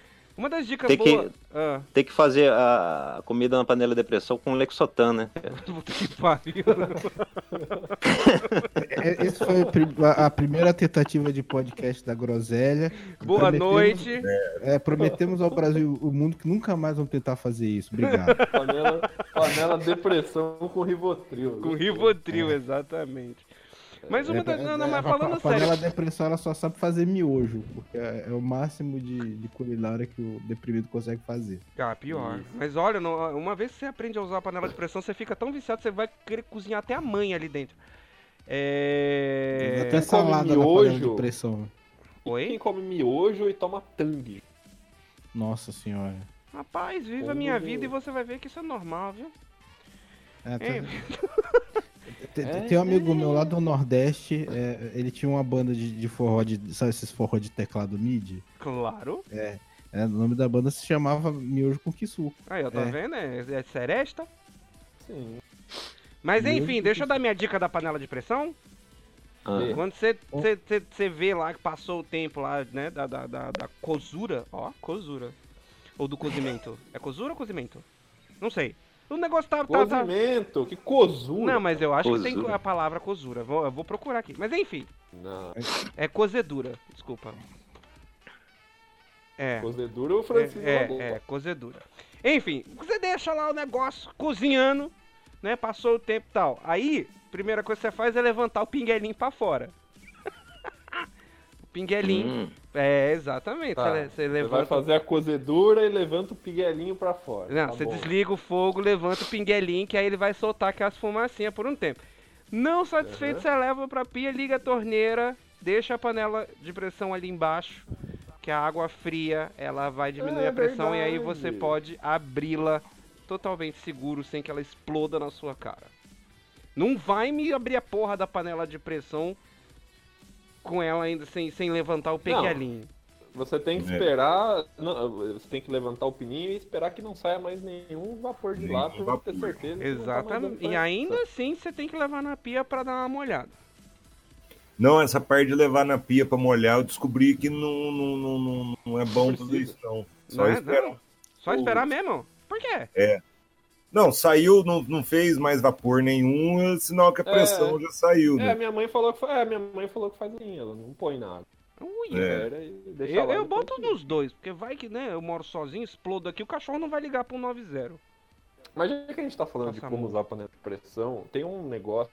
Uma das dicas Tem que- boas. Ah, Tem que fazer a comida na panela de pressão com Lexotan, né? puta que pariu. É, é- Essa foi a pri- a, a primeira tentativa de podcast da Groselha. Boa Prometemos- noite. É, prometemos ao Brasil e o mundo que nunca mais vão tentar fazer isso. Obrigado. Panela, panela depressão com Rivotril. Com Rivotril, exatamente. Mas uma É, das. Não, não, mas a- falando a panela sério. depressão ela só sabe fazer miojo, porque é, é o máximo de, de culinária que o deprimido consegue fazer. Ah, pior. Isso. Mas olha, não- uma vez que você aprende a usar a panela de pressão, você fica tão viciado, você vai querer cozinhar até a mãe ali dentro. É. Até Quem salada na panela miojo? de pressão. Quem Oi? come miojo e toma tangue. Nossa senhora. Rapaz, viva a minha vida e você vai ver que isso é normal, viu? É, tá- É. tem um amigo meu lá do Nordeste, é, ele tinha uma banda de, de forró, de, sabe esses forró de teclado MIDI? Claro. É, o nome da banda se chamava Miojo com Kisuko. Aí, ó, tá É. vendo? É, é seresta. Sim. Mas Meu enfim, deixa eu dar minha dica da panela de pressão. Ah, É. Quando você, Ó. você, você, você vê lá que passou o tempo lá, né, da, da, da, da cozura, ó, cozura. Ou do cozimento. É cozura ou cozimento? Não sei. O negócio tá... tá, tá... Cozimento, que cozura. Não, mas eu acho que tem Cozura. a palavra cozura. Vou, eu vou procurar aqui. Mas enfim, Não, é cozedura. Desculpa. É. cozedura o Francisco É, é, é, cozedura. Enfim, você deixa lá o negócio cozinhando, né? Passou o tempo e tal. Aí, primeira coisa que você faz é levantar o pinguelinho pra fora. Pinguelinho. hum, É, exatamente. Tá, Você, você Você levanta. vai fazer a cozedura e levanta o piguelinho pra fora. Não, Tá você bom. desliga o fogo, levanta o pinguelinho, que aí ele vai soltar aquelas fumacinhas por um tempo. Não satisfeito, Uhum. você leva pra pia, liga a torneira, deixa a panela de pressão ali embaixo, que a água fria, ela vai diminuir É a pressão e aí verdade. você pode abri-la totalmente seguro, sem que ela exploda na sua cara. Não vai me abrir a porra da panela de pressão com ela ainda sem, sem levantar o pinguelinho. Você tem que É. esperar. não, você tem que levantar o pininho e esperar que não saia mais nenhum vapor de lá pra ter certeza. tá Exatamente. dando E ainda assim você tem que levar na pia pra dar uma molhada. Não, essa parte de levar na pia pra molhar, eu descobri que não, não, não, não, não é bom tudo isso, não. Só Não é? esperar. Não. Só esperar mesmo? Por quê? Não, saiu, não, não fez mais vapor nenhum, sinal que a É. pressão já saiu, É, né? minha mãe falou que foi, é, minha mãe falou que faz assim, ela não põe nada. Ui. É. E deixa Eu, eu boto nos dois, porque vai que, né, eu moro sozinho, explodo aqui, o cachorro não vai ligar pro 90. Mas já que a gente tá falando de Passa a como usar a panela de pressão, tem um negócio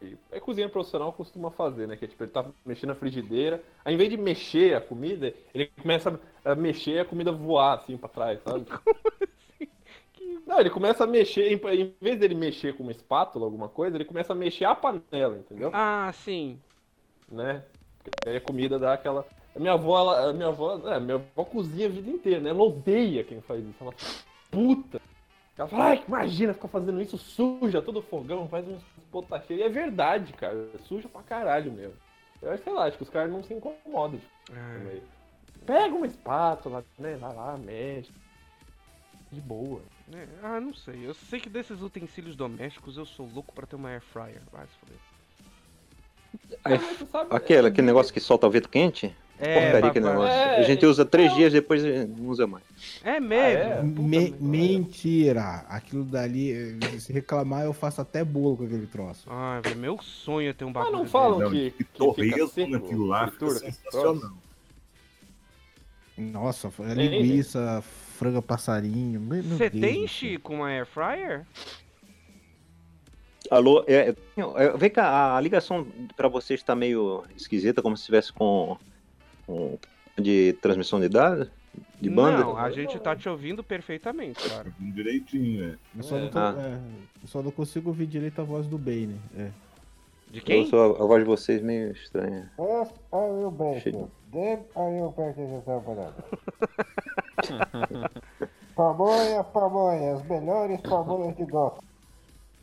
que a cozinha profissional costuma fazer, né? Que é tipo, ele tá mexendo na frigideira, aí em vez de mexer a comida, ele começa a mexer e a comida voar assim pra trás, sabe? Não, ele começa a mexer, em, vez dele mexer com uma espátula, alguma coisa, ele começa a mexer a panela, entendeu? Ah, sim. Né? Porque aí a comida dá aquela. A minha avó, ela, a minha avó, é, minha avó cozinha a vida inteira, né? Ela odeia quem faz isso. Ela puta. Ela fala, ai, imagina ficar fazendo isso, suja todo o fogão, faz uns potacheiro. E é verdade, cara. Suja pra caralho mesmo. Eu acho, sei lá, acho que os caras não se incomodam. Tipo, É. Pega uma espátula, né? Vai lá, mexe. De boa. É, ah, não sei. Eu sei que desses utensílios domésticos eu sou louco pra ter uma air fryer. Vai se foder. Aí, Mas você sabe- aquele, aquele negócio que solta o vento quente? É, Porcaria aquele negócio. É, a gente usa três não. dias depois não usa mais. É mesmo. Ah, é? Me- merda. mentira! Aquilo dali, se reclamar, eu faço até bolo com aquele troço. Velho, meu sonho é ter um Mas bagulho não falam Não, que, que que fica torresmo seco, naquilo lá fica sensacional. Nossa, linguiça, franga passarinho. Você tem. Chico, uma air fryer? Alô, é, é, vem cá, a ligação pra vocês tá meio esquisita, como se estivesse com, com de transmissão de dados? De banda? Não, a gente tá te ouvindo perfeitamente, cara. Direitinho, né? Eu só, não tô- Ah. é, eu só não consigo ouvir direito a voz do Bane. É. De Eu quem? sou a, a voz de vocês meio estranha. Yes, are you Cheio. Baking? Then are you baking yourself Pamonha, pamonha, as melhores pamonhas de Gotham.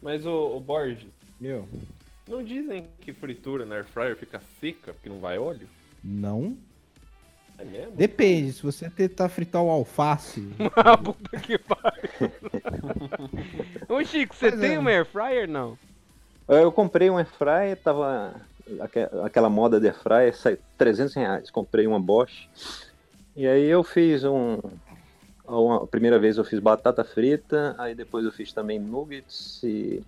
Mas o, o Borges, Meu, não dizem que fritura na air fryer fica seca porque não vai óleo? não? É mesmo? Depende, se você tentar fritar o alface. Ah, puta que pariu. Ô, Chico, você Pois tem é. uma air fryer? Não. Eu comprei um airfryer, tava aque- aquela moda de airfryer, sai 300 reais. Comprei uma Bosch. E aí eu fiz um... Uma, a primeira vez eu fiz batata frita, aí depois eu fiz também nuggets e...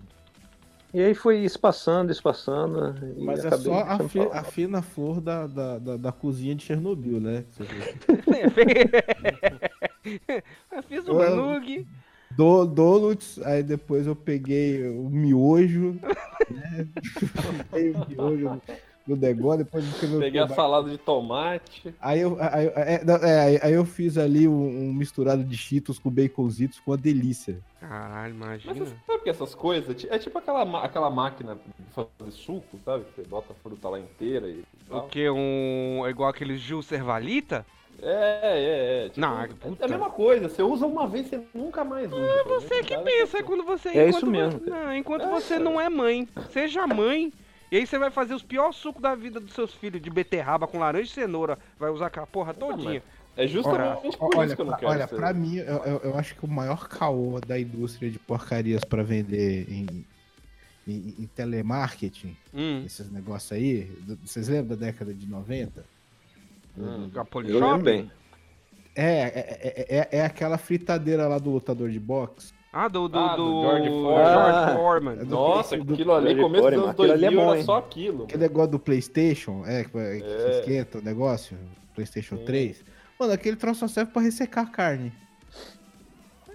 E aí foi espaçando, espaçando. e Mas é acabei só a, fi- a fina flor da, da, da, da cozinha de Chernobyl, né? Eu fiz um nug. Do, donuts, aí depois eu peguei o miojo, né? Peguei o miojo do negócio, depois peguei o a salada de tomate. Aí eu, aí, é, não, é, aí- aí eu fiz ali um, um misturado de cheetos com baconzitos com uma delícia. Caralho, Mas imagina. você sabe que essas coisas, é tipo aquela, aquela máquina de fazer suco, sabe? Você bota a fruta lá inteira e O tal. que? Um. é Igual aquele Gil Servalita? É, é, é. Tipo, Não, é- puta. é a mesma coisa, você usa uma vez, você nunca mais usa. É Você que pensa, é quando você. É enquanto isso mesmo, você- não, enquanto É, você não é mãe. Seja mãe. E aí você vai fazer os piores sucos da vida dos seus filhos, de beterraba com laranja e cenoura. Vai usar aquela porra todinha. É justamente por Olha, isso que eu não pra, quero olha, ser. pra mim, eu, eu- eu acho que o maior caô da indústria de porcarias pra vender em, em- em telemarketing, Hum. esses negócios aí, vocês lembram da década de 90? Hum. Eu bem. É, é, é, é, é aquela fritadeira lá do lutador de boxe. Ah, do, do, Ah, do, do George Foreman. George Ah. Foreman. do- Nossa, do- aquilo ali, George começo dos Foreman, anos aquilo ali é 2000 bom, era hein? só aquilo. Aquele negócio do Playstation, é, que, É. esquenta o negócio, Playstation Sim. 3. Mano, aquele troço só serve pra ressecar a carne.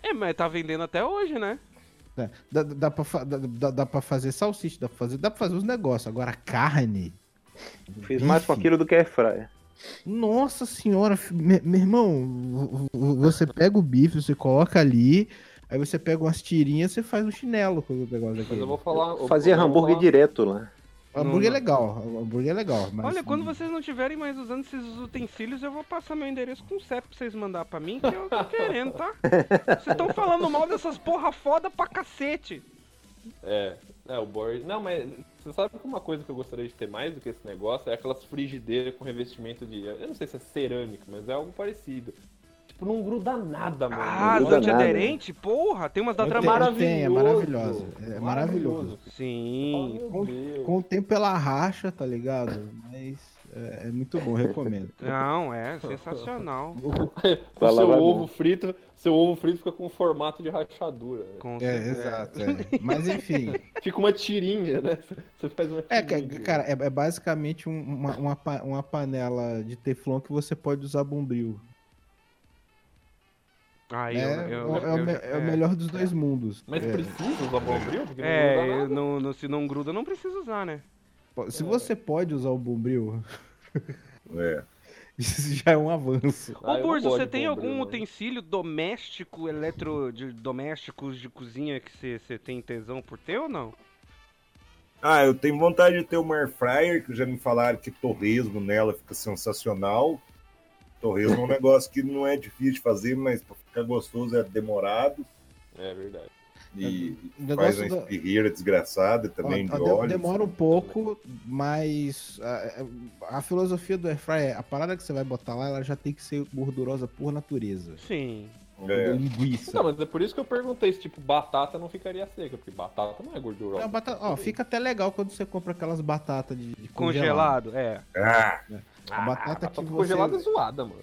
É, mas tá vendendo até hoje, né? Dá, dá, dá, pra, dá, dá, pra fazer salsicha, dá pra fazer, dá pra fazer os negócios. Agora, carne. Fiz mais com bife, aquilo do que airfryer. Nossa senhora, me- meu irmão, vo- vo- você pega o bife, você coloca ali, aí você pega umas tirinhas, você faz um chinelo com o negócio Mas eu vou falar. eu- Fazia vou hambúrguer falar- direto lá. O hambúrguer é legal, o hambúrguer é legal. Mas, Olha, quando vocês não estiverem mais usando esses utensílios, eu vou passar meu endereço com o CEP pra vocês mandar pra mim, que eu tô querendo, tá? Vocês estão falando mal dessas porra foda pra cacete. É, é, o board. Não, mas você sabe que uma coisa que eu gostaria de ter mais do que esse negócio é aquelas frigideiras com revestimento de. Eu não sei se é cerâmica, mas é algo parecido. Tipo, não gruda nada, mano. Ah, gruda antiaderente? Porra, tem umas da Trama tenho- Maravilhosa. tem, é maravilhosa, é maravilhoso. Oh, Sim. meu Deus. Com o tempo ela racha, tá ligado? Mas é, é muito bom, recomendo. Não, é sensacional. O lá, seu ovo bom. frito, seu ovo frito fica com formato de rachadura. É, certeza. exato. é. Mas enfim, Fica uma tirinha, né? Você faz uma é, tirinha. ca- cara, é, é basicamente um- uma, uma, uma panela de teflon que você pode usar bombril. Aí É, eu, é eu, o- é o eu- me- é. é o melhor dos dois mundos. Mas É. precisa usar bombril? Porque não É, eu não, não- se não gruda, não precisa usar, né? Se você pode usar o bombril, É. isso já é um avanço. Ah, Ô, não Burzo, você tem bombril, algum não. utensílio doméstico, eletro, de domésticos de cozinha que você você tem tesão por ter ou não? Ah, eu tenho vontade de ter uma air fryer, que já me falaram que torresmo nela fica sensacional. Torresmo é um negócio que não é difícil de fazer, mas pra ficar gostoso é demorado. É verdade. E O faz uma da- espirreira desgraçada também Ó, de óleo. Demora um pouco, mas a, a- filosofia do airfryer, a parada que você vai botar lá, ela já tem que ser gordurosa por natureza. Sim. É. Linguiça. Não, mas é por isso que eu perguntei se, tipo, batata não ficaria seca, porque batata não é gordurosa. Não, batata- ó, fica até legal quando você compra aquelas batatas de, de Congelado, é. Ah, A batata que batata você- congelada é zoada, mano.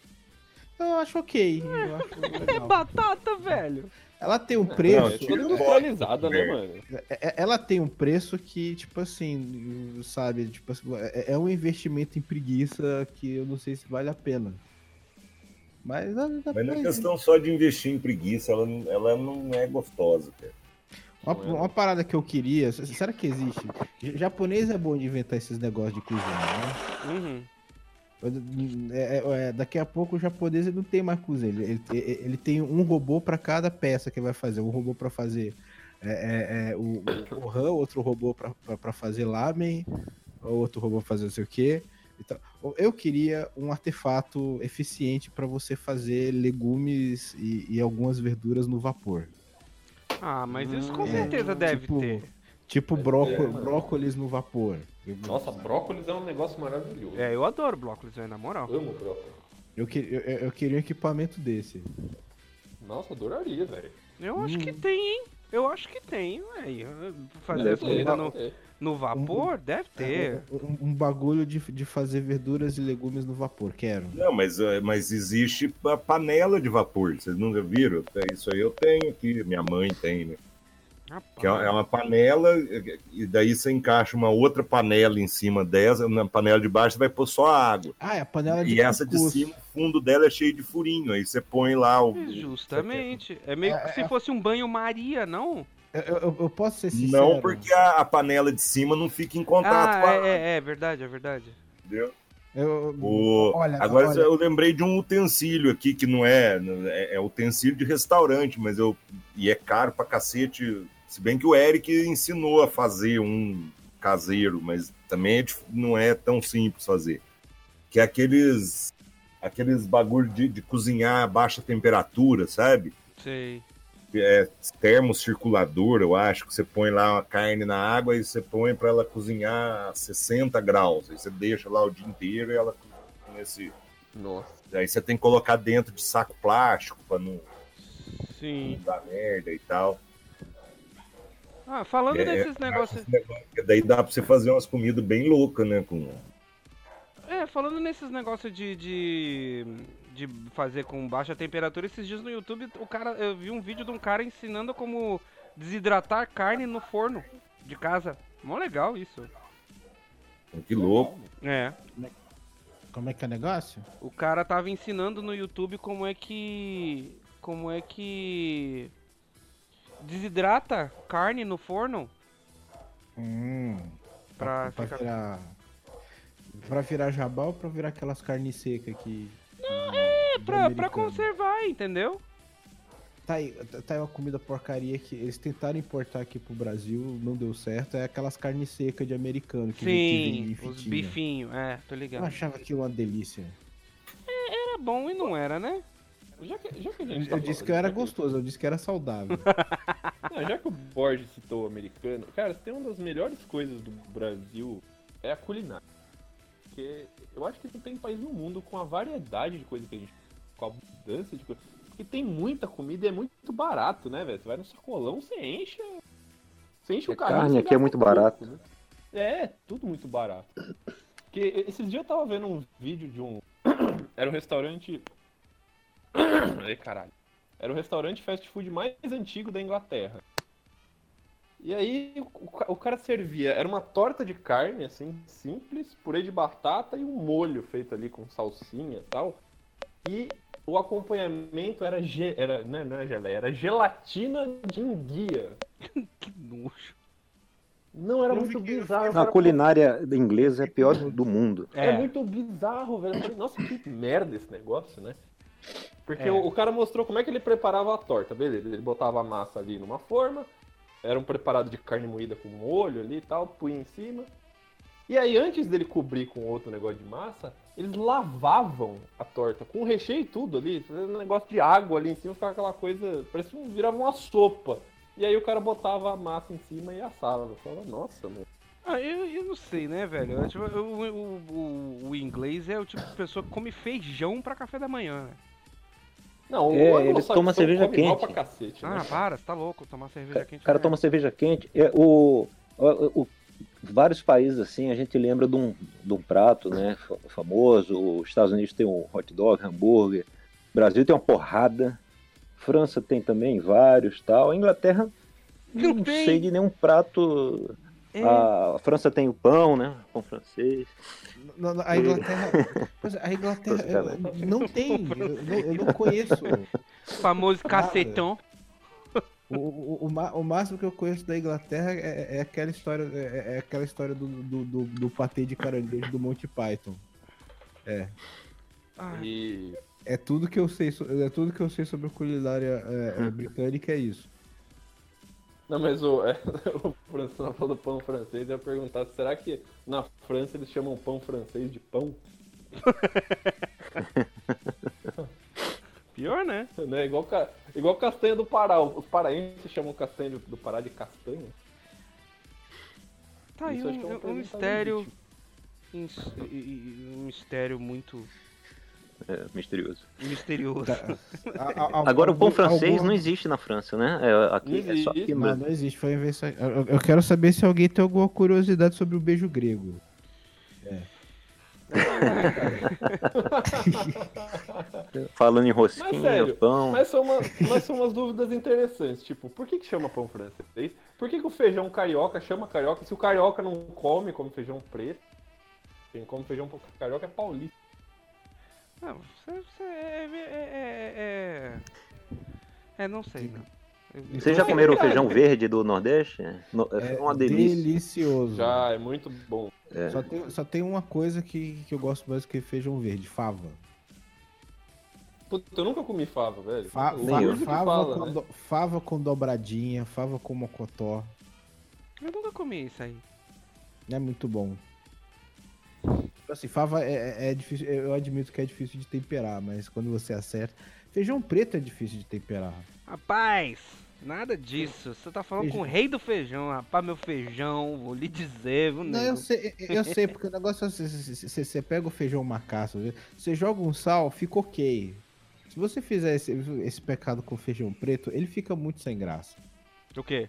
Eu acho ok. Eu acho É batata, velho. Ela tem um Não, É preço. tira toda o industrializada, né, mano? é- é- Ela tem um preço que, tipo assim, sabe? Tipo, assim, é é um investimento em preguiça que eu não sei se vale a pena. Mas, mas não é questão só de investir em preguiça, ela, não- ela não é gostosa, cara. Uma, uma parada que eu queria, será que existe? J- Japonês é bom de inventar esses negócios de cozinha, né? Uhum. É, é, é, daqui a pouco o japonês ele não tem mais cozinha. Ele, ele, ele tem um robô para cada peça que ele vai fazer. Um robô para fazer é, é, é, o, o outro robô para fazer lamen, outro robô pra fazer não sei o quê. Então, eu queria um artefato eficiente para você fazer legumes e, e algumas verduras no vapor. Ah, mas isso com É, certeza deve tipo, ter. Tipo mano. brócolis no vapor. Nossa, brócolis é um negócio maravilhoso. É, eu adoro brócolis, na moral. Eu amo brócolis. Eu, que- eu, eu queria um equipamento desse. Nossa, adoraria, velho. Eu acho Hum. que tem, hein? Eu acho que tem, velho. Fazer comida no, no vapor? Deve ter. Um, um bagulho de, de fazer verduras e legumes no vapor, quero. Não, mas, eh, mas existe a panela de vapor, vocês nunca viram? É, Isso aí eu tenho aqui, minha mãe tem, né? Rapaz. Que é é uma panela, e daí você encaixa uma outra panela em cima dessa, na panela de baixo você vai pôr só água. Ah, é a panela de E essa de cima, o fundo dela é cheio de furinho, aí você põe lá o... Justamente. É meio que se fosse um banho-maria, não? Eu, eu- eu posso ser sincero. Não porque a, a panela de cima não fica em contato Ah, com a é, água, é, é verdade, é verdade. entendeu? Eu- O- Olha, Agora olha, eu lembrei de um utensílio aqui que não é, é, é utensílio de restaurante, mas eu e é caro pra cacete. Se bem que o Eric ensinou a fazer um caseiro, mas também é não é tão simples fazer. Que é aqueles aqueles bagulho de, de cozinhar a baixa temperatura, sabe? Sei. é termocirculador, eu acho, que você põe lá a carne na água e você põe para ela cozinhar a 60 graus. Aí você deixa lá o dia inteiro e ela cozinha nesse. Nossa. Aí você tem que colocar dentro de saco plástico para não, não Sim. dar merda e tal. Ah, falando É, desses é, negócios. Daí dá para você fazer umas comidas bem loucas, né? Com... É, falando nesses negócios de, de. de fazer com baixa temperatura, esses dias no YouTube, o cara. Eu vi um vídeo de um cara ensinando como desidratar carne no forno de casa. Mó legal isso. Que louco. É. Como é que é o negócio? O cara tava ensinando no YouTube como é que. Como é que. Desidrata carne no forno Hum, pra pra ficar. virar. Pra virar jabá ou pra virar aquelas carnes secas que. É, pra, pra conservar, entendeu? Tá aí, tá aí uma comida porcaria que eles tentaram importar aqui pro Brasil, não deu certo. É aquelas carnes secas de americano que Sim, os bifinhos, é, tô Eu ligado. achava aquilo uma delícia. Era bom e não era, né? Já que, já que a Eu, gente tá eu disse que eu era gostoso, eu disse que era saudável. Não, já que o Borges citou o americano, cara, tem uma das melhores coisas do Brasil é a culinária. Porque eu acho que não tem país no mundo com a variedade de coisa que a gente. com a abundância de coisa. Porque tem muita comida e é muito barato, né, velho? Você vai no sacolão, você enche. Você enche É o carrinho. carne aqui é muito pouco, barato. né? É, tudo muito barato. Porque esses dias eu tava vendo um vídeo de um. Era um restaurante. Ai, caralho. Era o restaurante fast food mais antigo da Inglaterra. E aí o, o cara servia, era uma torta de carne, assim, simples, purê de batata e um molho feito ali com salsinha e tal. E o acompanhamento era, ge, era não, é- não é geleia, era gelatina de enguia. Que nojo. Não, era Eu muito fiquei- bizarro. A culinária inglesa é a pior do mundo. É. É, muito bizarro, velho. Falei, nossa, que merda esse negócio, né? Porque É. o, o cara mostrou como é que ele preparava a torta, beleza? Ele botava a massa ali numa forma, era um preparado de carne moída com molho ali e tal, punha em cima. E aí, antes dele cobrir com outro negócio de massa, eles lavavam a torta com recheio e tudo ali, fazendo um negócio de água ali em cima, ficava aquela coisa, parecia um, virava uma sopa. E aí o cara botava a massa em cima e assava. Eu falava, nossa, mano. Ah, eu, eu não sei, né, velho? Eu, tipo, eu- o, o, o, inglês é o tipo de pessoa que come feijão pra café da manhã, né? Não, É, o ele toma cerveja quente. pra cacete, Ah, né? para, você tá louco, tomar cerveja O quente. cara não é. toma cerveja quente. É, o, o- o- vários países assim, a gente lembra de um, de um prato, né, fa- famoso. Os Estados Unidos tem um hot dog, hambúrguer. O Brasil tem uma porrada. França tem também vários, tal. A Inglaterra Não não, sei de nenhum prato. É. A França tem o pão, né? Pão francês. Na- na- A Inglaterra. É, a Inglaterra eu- não tem. Eu não, eu não conheço. Famoso cacetão. O, o, o, o máximo que eu conheço da Inglaterra é, é aquela história, é, é aquela história do, do, do, do patê de caranguejo do Monty Python. Ah, E É tudo que eu sei, é tudo que eu sei sobre a culinária é, é, britânica é isso. Não, mas o, é, o François falou do pão francês, eu ia perguntar, será que na França eles chamam pão francês de pão? pior, né? Né? Igual, igual castanha do Pará. Os paraenses chamam castanha do- do Pará de castanha. Tá aí que é um, um mistério. Um mistério muito É, misterioso. misterioso. Tá. A- a- a- Agora, o pão francês algum- não existe na França, né? É, aqui, Não é só aqui existe, Não, não existe, foi invenção. Eu, eu- quero saber se alguém tem alguma curiosidade sobre o beijo grego. Falando em Mas rosquinha, sério, pão. mas são, uma, mas são umas dúvidas interessantes. Tipo, por que, que chama pão francês? Por que, que o feijão carioca chama carioca se o carioca não come como feijão preto? Quem come feijão carioca é paulista. Não, você, você é, é, é, é- É, não sei, não. Vocês já comeram feijão verde do Nordeste? É, no- é uma delícia. Delicioso. Já, é muito bom. É. Só, tem, só tem uma coisa que, que eu gosto mais que feijão verde, fava. Puta, eu nunca comi fava, velho. Fa- fava, fala, com né? do- fava com dobradinha, fava com mocotó. Eu nunca comi isso aí. É muito bom. Assim, fava é, é- é difícil, eu admito que é difícil de temperar, mas quando você acerta. Feijão preto é difícil de temperar. Rapaz, nada disso. Você tá falando com o rei do feijão, rapaz, meu feijão, vou lhe dizer, viu, Não, eu sei, eu sei, porque o negócio é assim, você- você pega o feijão macaço, você joga um sal, fica ok. Se você fizer esse, esse pecado com feijão preto, ele fica muito sem graça. O quê?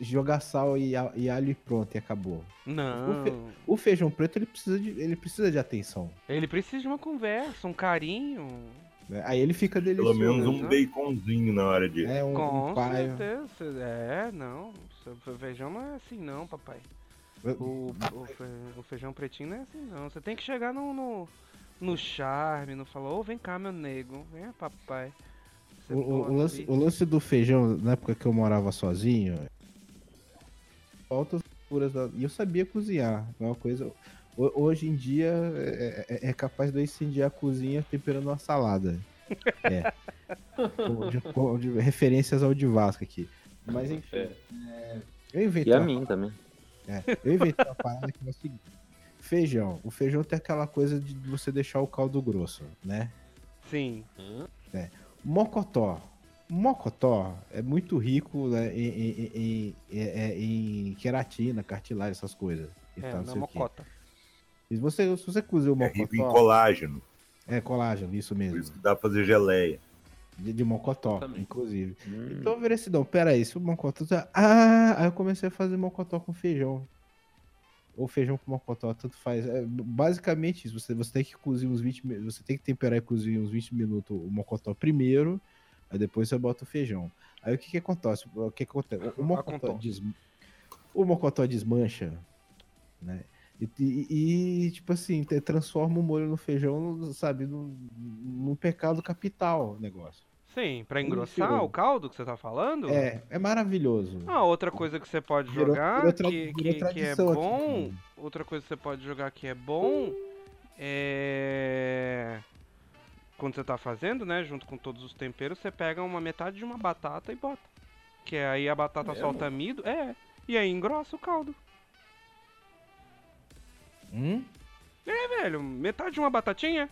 Jogar sal e, e alho e pronto, e acabou. Não. O feijão preto, ele precisa de, ele precisa de atenção. Ele precisa de uma conversa, um carinho. né? Aí ele fica Pelo delicioso. menos um né? baconzinho na hora de. É um, Com um paio. certeza. É, não. Seu feijão não é assim não, papai. O, o, fe- o feijão pretinho não é assim não. Você tem que chegar no, no, no charme, não falar, ô vem cá meu nego, vem papai. O, o- lance, o lance do feijão, na época que eu morava sozinho, faltas puras da... E eu sabia cozinhar. É uma coisa. ho- Hoje em dia é, é- é capaz de eu incendiar a cozinha temperando uma salada. É. Com- de, com- de referências ao de Vasco aqui. Mas enfim. É. é, eu inventei E a mim também. É, eu inventei uma parada que é o seguinte. Feijão. O feijão tem aquela coisa de você deixar o caldo grosso, né? Sim. Mocotó. Mocotó é muito rico né, em, em- em- em- em queratina, cartilagem, essas coisas. E É, tal, não quê. mocota. E se você, se você cozer o É rico em mocotó. colágeno, É colágeno, isso por mesmo. isso que dá pra fazer geleia. De, de mocotó, Também. inclusive. Hum, Então eu virei assim, não, peraí, se o mocotó. Ah! Aí eu comecei a fazer mocotó com feijão. Ou feijão com mocotó, tanto faz. É basicamente isso. Você, você tem que cozinhar uns 20 minutos. Você tem que temperar e cozinhar uns 20 minutos o mocotó primeiro. Aí depois você bota o feijão. Aí o que que acontece? O que que acontece? O, mocotó, des... o mocotó desmancha, né? E, e- e, tipo assim, transforma o molho no feijão, sabe, num, num pecado capital o negócio. Sim, pra engrossar o caldo que você tá falando? É, é maravilhoso. Ah, outra coisa que você pode Virou- jogar virou tra- que, virou que, que é aqui, bom. cara. outra coisa que você pode jogar que é bom é. Quando você tá fazendo, né? Junto com todos os temperos, você pega uma metade de uma batata e bota. Que é aí a batata Mesmo? solta amido. É. E aí engrossa o caldo. Hum? É, velho. Metade de uma batatinha.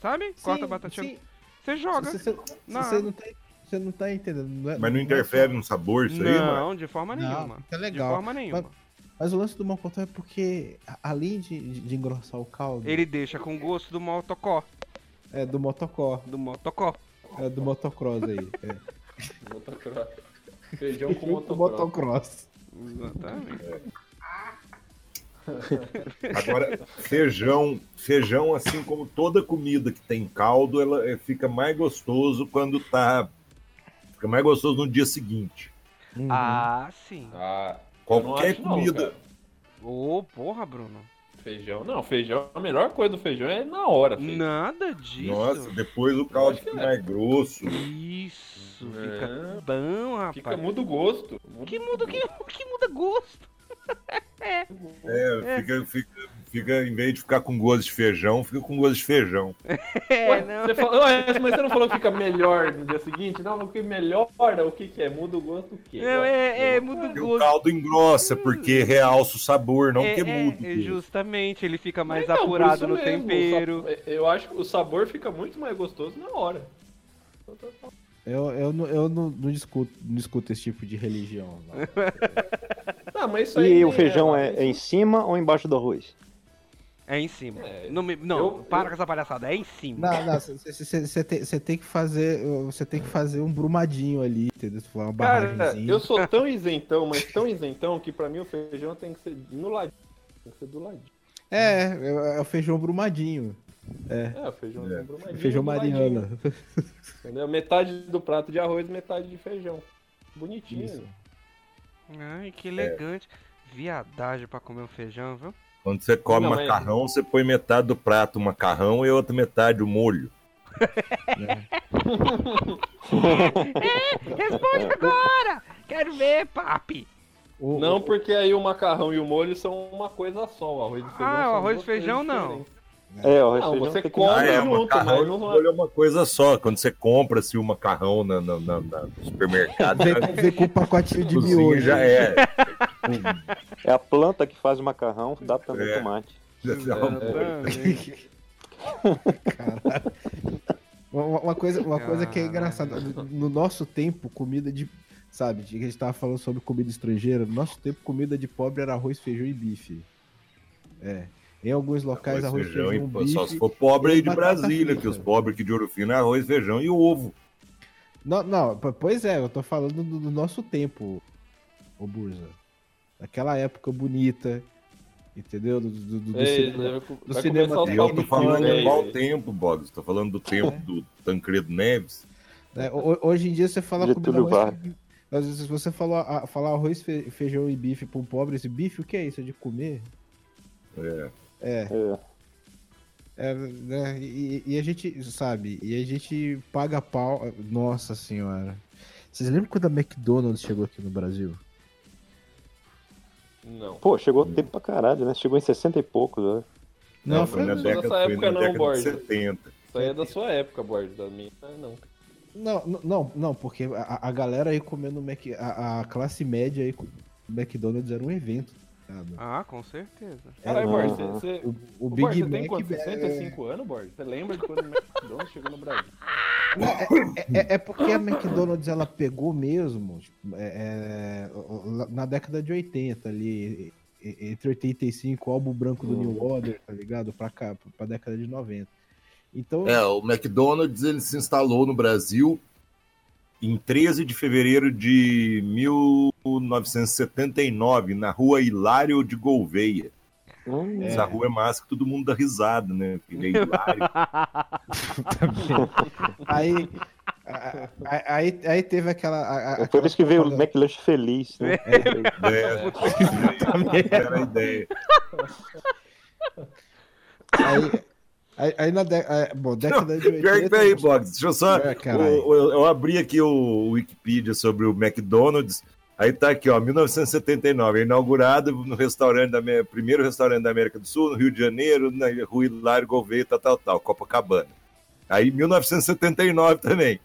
Sabe? Corta a batatinha. sim. Você joga. Você, você- Não. você não tá, você não tá entendendo. não é- Mas não é interfere só- no sabor isso aí, mano? Não, de forma Não, nenhuma. De legal. forma nenhuma. Mas o lance do mocotó é porque, além de, de- de engrossar o caldo, Ele deixa com gosto do motocó. é do motocó, Do motocó. é do motocross aí. É. Motocross. Feijão com motocross. motocross. Exatamente. Agora, feijão, feijão, assim como toda comida que tem caldo, ela eh, fica mais gostoso quando tá. Fica mais gostoso no dia seguinte. Uhum. Ah, sim. Ah, Qualquer comida. Ô, porra, Bruno. Feijão. Não, feijão. A melhor coisa do feijão é na hora, filho. Nada disso. Nossa, depois o caldo fica é. mais grosso. Isso, É. fica bom, rapaz. Fica muda o gosto. Muda Que o muda, gosto. que, que muda gosto. É, Fica, fica, fica, em vez de ficar com gosto de feijão, fica com gosto de feijão. É, Ué, não. Você falou, mas você não falou que fica melhor no dia seguinte? Não, o que melhora, o que que é? Muda o gosto o quê? Não, é, é, muda o E o gosto. caldo engrossa, porque realça o sabor, não é, que é, muda. o é, gosto. justamente, ele fica mais Então, apurado no mesmo, tempero. Eu acho que o sabor fica muito mais gostoso na hora. Eu, eu, não, eu não, não, discuto, não discuto esse tipo de religião. não. Mas isso aí E o nem feijão é, é em cima ou embaixo do arroz? É em cima. É, não, me- não eu- para eu- com essa palhaçada, é em cima. Não, não, você tem, cê tem que fazer. Você tem que fazer um brumadinho ali, entendeu? Uma Cara, eu sou tão isentão, mas tão isentão que pra mim o feijão tem que ser no ladinho. Tem que ser do ladinho. É, é, é o feijão brumadinho. É, o feijão É. brumadinho, Feijão Mariana. Entendeu? Metade do prato de arroz, metade de feijão. Bonitinho. Isso. Ai, que elegante. Viadagem pra comer um feijão, viu? Quando você come Não, mas- macarrão, você põe metade do prato o macarrão e outra metade o molho. Responde agora! Quero ver, papi! O- Não, o- porque aí o macarrão e o molho são uma coisa só. O arroz e feijão Ah, o arroz e feijão não. Diferentes. É, o Não, você tem que- come Ah, é, junto, mas e não é uma coisa só. Quando você compra assim, o macarrão na, na- na- na- no supermercado, Vem, na vem com um pacotinho de miojo. já é. É a planta que faz o macarrão, dá também É. tomate. Exatamente. Caralho. Uma, uma coisa, uma coisa que é Caralho. engraçada. No, no nosso tempo, comida de. Sabe, de que a gente tava falando sobre comida estrangeira. No nosso tempo, comida de pobre era arroz, feijão e bife. É. Em alguns locais, arroz, Arroz, feijão, feijão, e, bife. só se for pobre aí de Brasília, frita. que os pobres aqui de Ouro Fino é arroz, feijão e ovo. Não, não, pois é, eu tô falando do, do nosso tempo, ô Burza. Daquela época bonita, entendeu? Do, do, do- do Ei, cinema. vai do cinema E eu tô falando de qual tempo, Boggs? Tô falando do tempo do Tancredo Neves. né? Ho- Hoje em dia você fala Getúlio comida arroz, se você falar, falar arroz, fe- feijão e bife pra um pobre, esse bife, o que é isso? É de comer? É. É, É. é né? E, e a gente, sabe, e a gente paga pau. Nossa senhora. Vocês lembram quando a McDonald's chegou aqui no Brasil? Não. Pô, chegou tempo pra caralho, né? Chegou em 60 e poucos, né? Não, foi na não sou década, dessa foi época na não, década de Borges. 70. Isso aí é da sua época, Borges. Da minha, não. Não, n- não, não, porque a, a galera aí comendo Mac, a, a classe média aí com McDonald's era um evento. Sabe? Ah, com certeza. Caralho, Não. Borges, você, O, o Ô, Big Borges, você Mac tem quanto? é- 65 anos, Borges? Você lembra de quando o McDonald's chegou no Brasil? é, é- é porque a McDonald's ela pegou mesmo tipo, é, é, na década de 80 ali, entre 85, o álbum branco do Hum. New Order, tá ligado? Pra cá, pra década de 90. Então, É, o McDonald's ele se instalou no Brasil em 13 de fevereiro de 1979, na rua Hilário de Gouveia. Hum, É. Essa rua é massa que todo mundo dá risada, né? Ele é hilário. aí, aí, aí teve aquela. a- a- É por isso que veio o McLanche feliz, né? É, era a ideia. Aí, aí, aí na década. Bom, década de 80. Pior que peraí, deixa eu só. É, o- o- eu abri aqui o Wikipedia sobre o McDonald's. Aí tá aqui, ó, 1979, é inaugurado no restaurante da primeiro restaurante da América do Sul, no Rio de Janeiro, na rua Hilário Gouveia, tal, tal, tal, Copacabana. Aí 1979 também.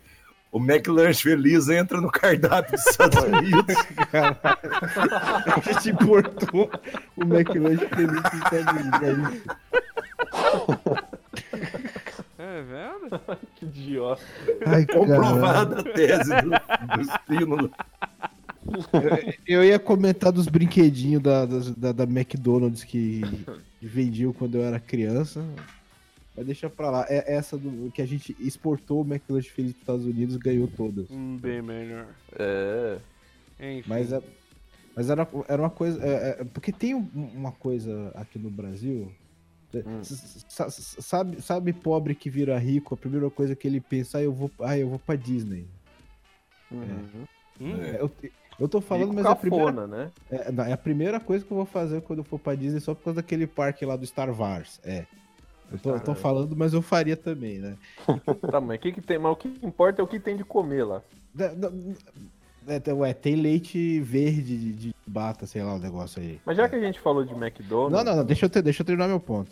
o McLanche Feliz entra no cardápio dos Estados Unidos. A gente importou o McLanche feliz dos Estados Unidos. é vendo? Que idiota. Ai. Comprovada a tese do, do estímulo. Eu ia comentar dos brinquedinhos da, da, da McDonald's que vendiam quando eu era criança. Mas deixa pra lá. É essa do, que a gente exportou o McLanche feliz para Estados Unidos ganhou todas. Hum, Bem melhor. É. Enfim. Mas, é- mas era, era uma coisa. é- é- porque tem um- uma coisa aqui no Brasil. é, sa- Sabe, sabe pobre que vira rico, a primeira coisa que ele pensa, ah, eu vou, ah, eu vou pra Disney. Uhum. Hum, É. É, Eu, eu tô falando, mas é a primeira, cafona, né? é, não, é a primeira coisa que eu vou fazer quando eu for pra Disney só por causa daquele parque lá do Star Wars. É. Eu tô, eu tô falando, mas eu faria também, né? Tá, mas o que, que tem? Mas o que importa é o que tem de comer lá. Da- da- é, ué, tem leite verde de, de bata, sei lá, o negócio aí. Mas já que a gente falou de McDonald's. Não, não, não, deixa eu, ter- deixa eu terminar meu ponto.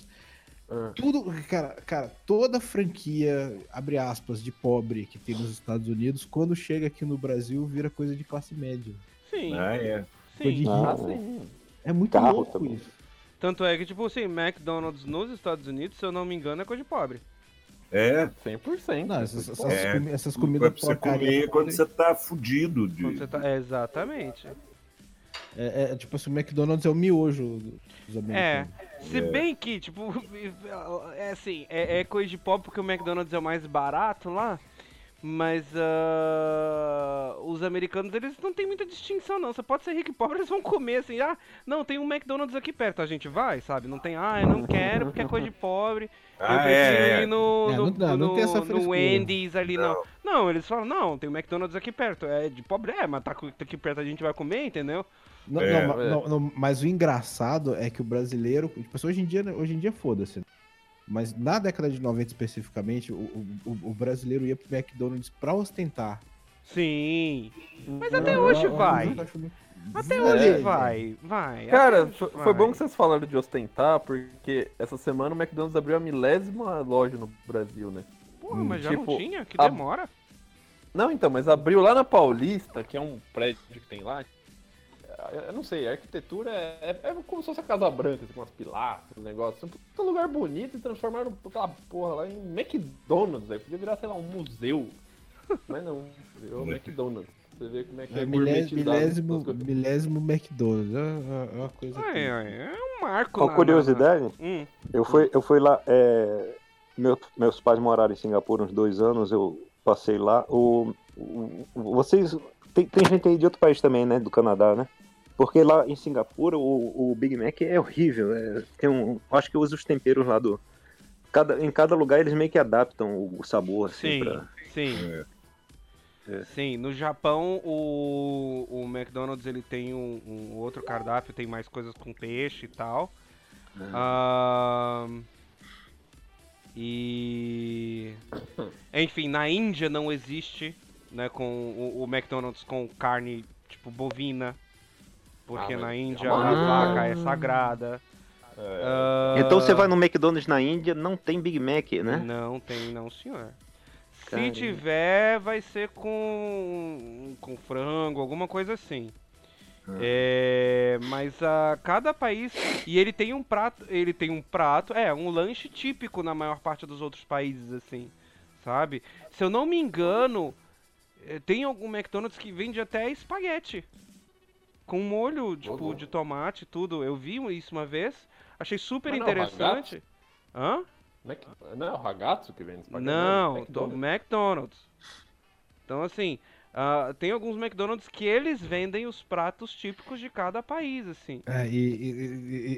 Ah, Tudo, cara, cara, toda franquia, abre aspas, de pobre que tem nos Estados Unidos, quando chega aqui no Brasil, vira coisa de classe média. Sim, Ah, é. Sim. ah, sim. É muito Carro louco também. isso. Tanto é que, tipo assim, McDonald's nos Estados Unidos, se eu não me engano, é coisa de pobre. É. 100%. Não, essas, essas, É. comi- essas Pra comidas você comer quando você tá fudido. De... Quando você tá... é, exatamente. É, é, tipo assim, o McDonald's é o miojo dos É. Se bem que, tipo, é assim, é, é coisa de pobre porque o McDonald's é o mais barato lá. Mas ah, os americanos, eles não tem muita distinção, não. Você pode ser rico e pobre, eles vão comer assim. Ah, não, tem um McDonald's aqui perto, a gente vai, sabe? Não tem, ah, eu não quero porque é coisa de pobre. eu Ah, prefiro é, é. no, É, no, não dá, não no- tem essa no. Wendy's ali, não. Não. não. eles falam, não, tem um McDonald's aqui perto. É de pobre, é, mas tá tá aqui perto a gente vai comer, entendeu? Não, É, não, é. não, não, mas o engraçado é que o brasileiro, tipo, assim, hoje em dia, hoje em dia foda-se. Mas na década de 90 especificamente, o, o, o- o brasileiro ia pro McDonald's pra ostentar. Sim. Mas até hoje vai. Até É, hoje é. vai, vai. Cara, até foi vai. bom que vocês falaram de ostentar, porque essa semana o McDonald's abriu a milésima loja no Brasil, né? Porra, mas já tipo, não tinha? Que a- demora. Não, então, mas abriu lá na Paulista, que é um prédio que tem lá. Eu não sei, a arquitetura é, é como se fosse a Casa Branca, assim, com umas pilastras, um negócio. Um puta lugar bonito e transformaram aquela porra lá em McDonald's. Aí podia virar, sei lá, um museu. Mas não, virou McDonald's. Você vê como é que é, É, gourmetizado milésimo, coisas. milésimo McDonald's. É, é- é uma coisa. Ai, é um marco. Na- curiosidade, na- Hum, eu fui, eu fui lá. é, meu- meus pais moraram em Singapura uns dois anos, eu passei lá. O, o- vocês. Tem, tem gente aí de outro país também, né? Do Canadá, né? Porque lá em Singapura o, o Big Mac é horrível. é, tem um, acho que usa os temperos lá do. Cada, em cada lugar eles meio que adaptam o, o sabor, assim, sim, pra. sim. É. É. Sim, no Japão o, o McDonald's ele tem um, um outro cardápio, tem mais coisas com peixe e tal. Ahn, e enfim, na Índia não existe, né, com o, o McDonald's com carne tipo bovina, porque Ah, na é Índia uma a vaca é sagrada. É. Ah, Então você vai no McDonald's na Índia, não tem Big Mac, né? Não tem, não, senhor. Caramba. Se tiver, vai ser com, com frango, alguma coisa assim. É, mas a cada país e ele tem um prato, ele tem um prato, é um lanche típico na maior parte dos outros países assim, sabe? Se eu não me engano, eh, tem algum McDonald's que vende até espaguete com molho tipo de tomate e tudo. Eu vi isso uma vez, achei super Mas não é interessante. Hã? Mac- Não é o Ragazzo que vende espaguete? Não, é do McDonald's. McDonald's. Então, assim, ah, tem alguns McDonald's que eles vendem os pratos típicos de cada país, assim. É, e, e-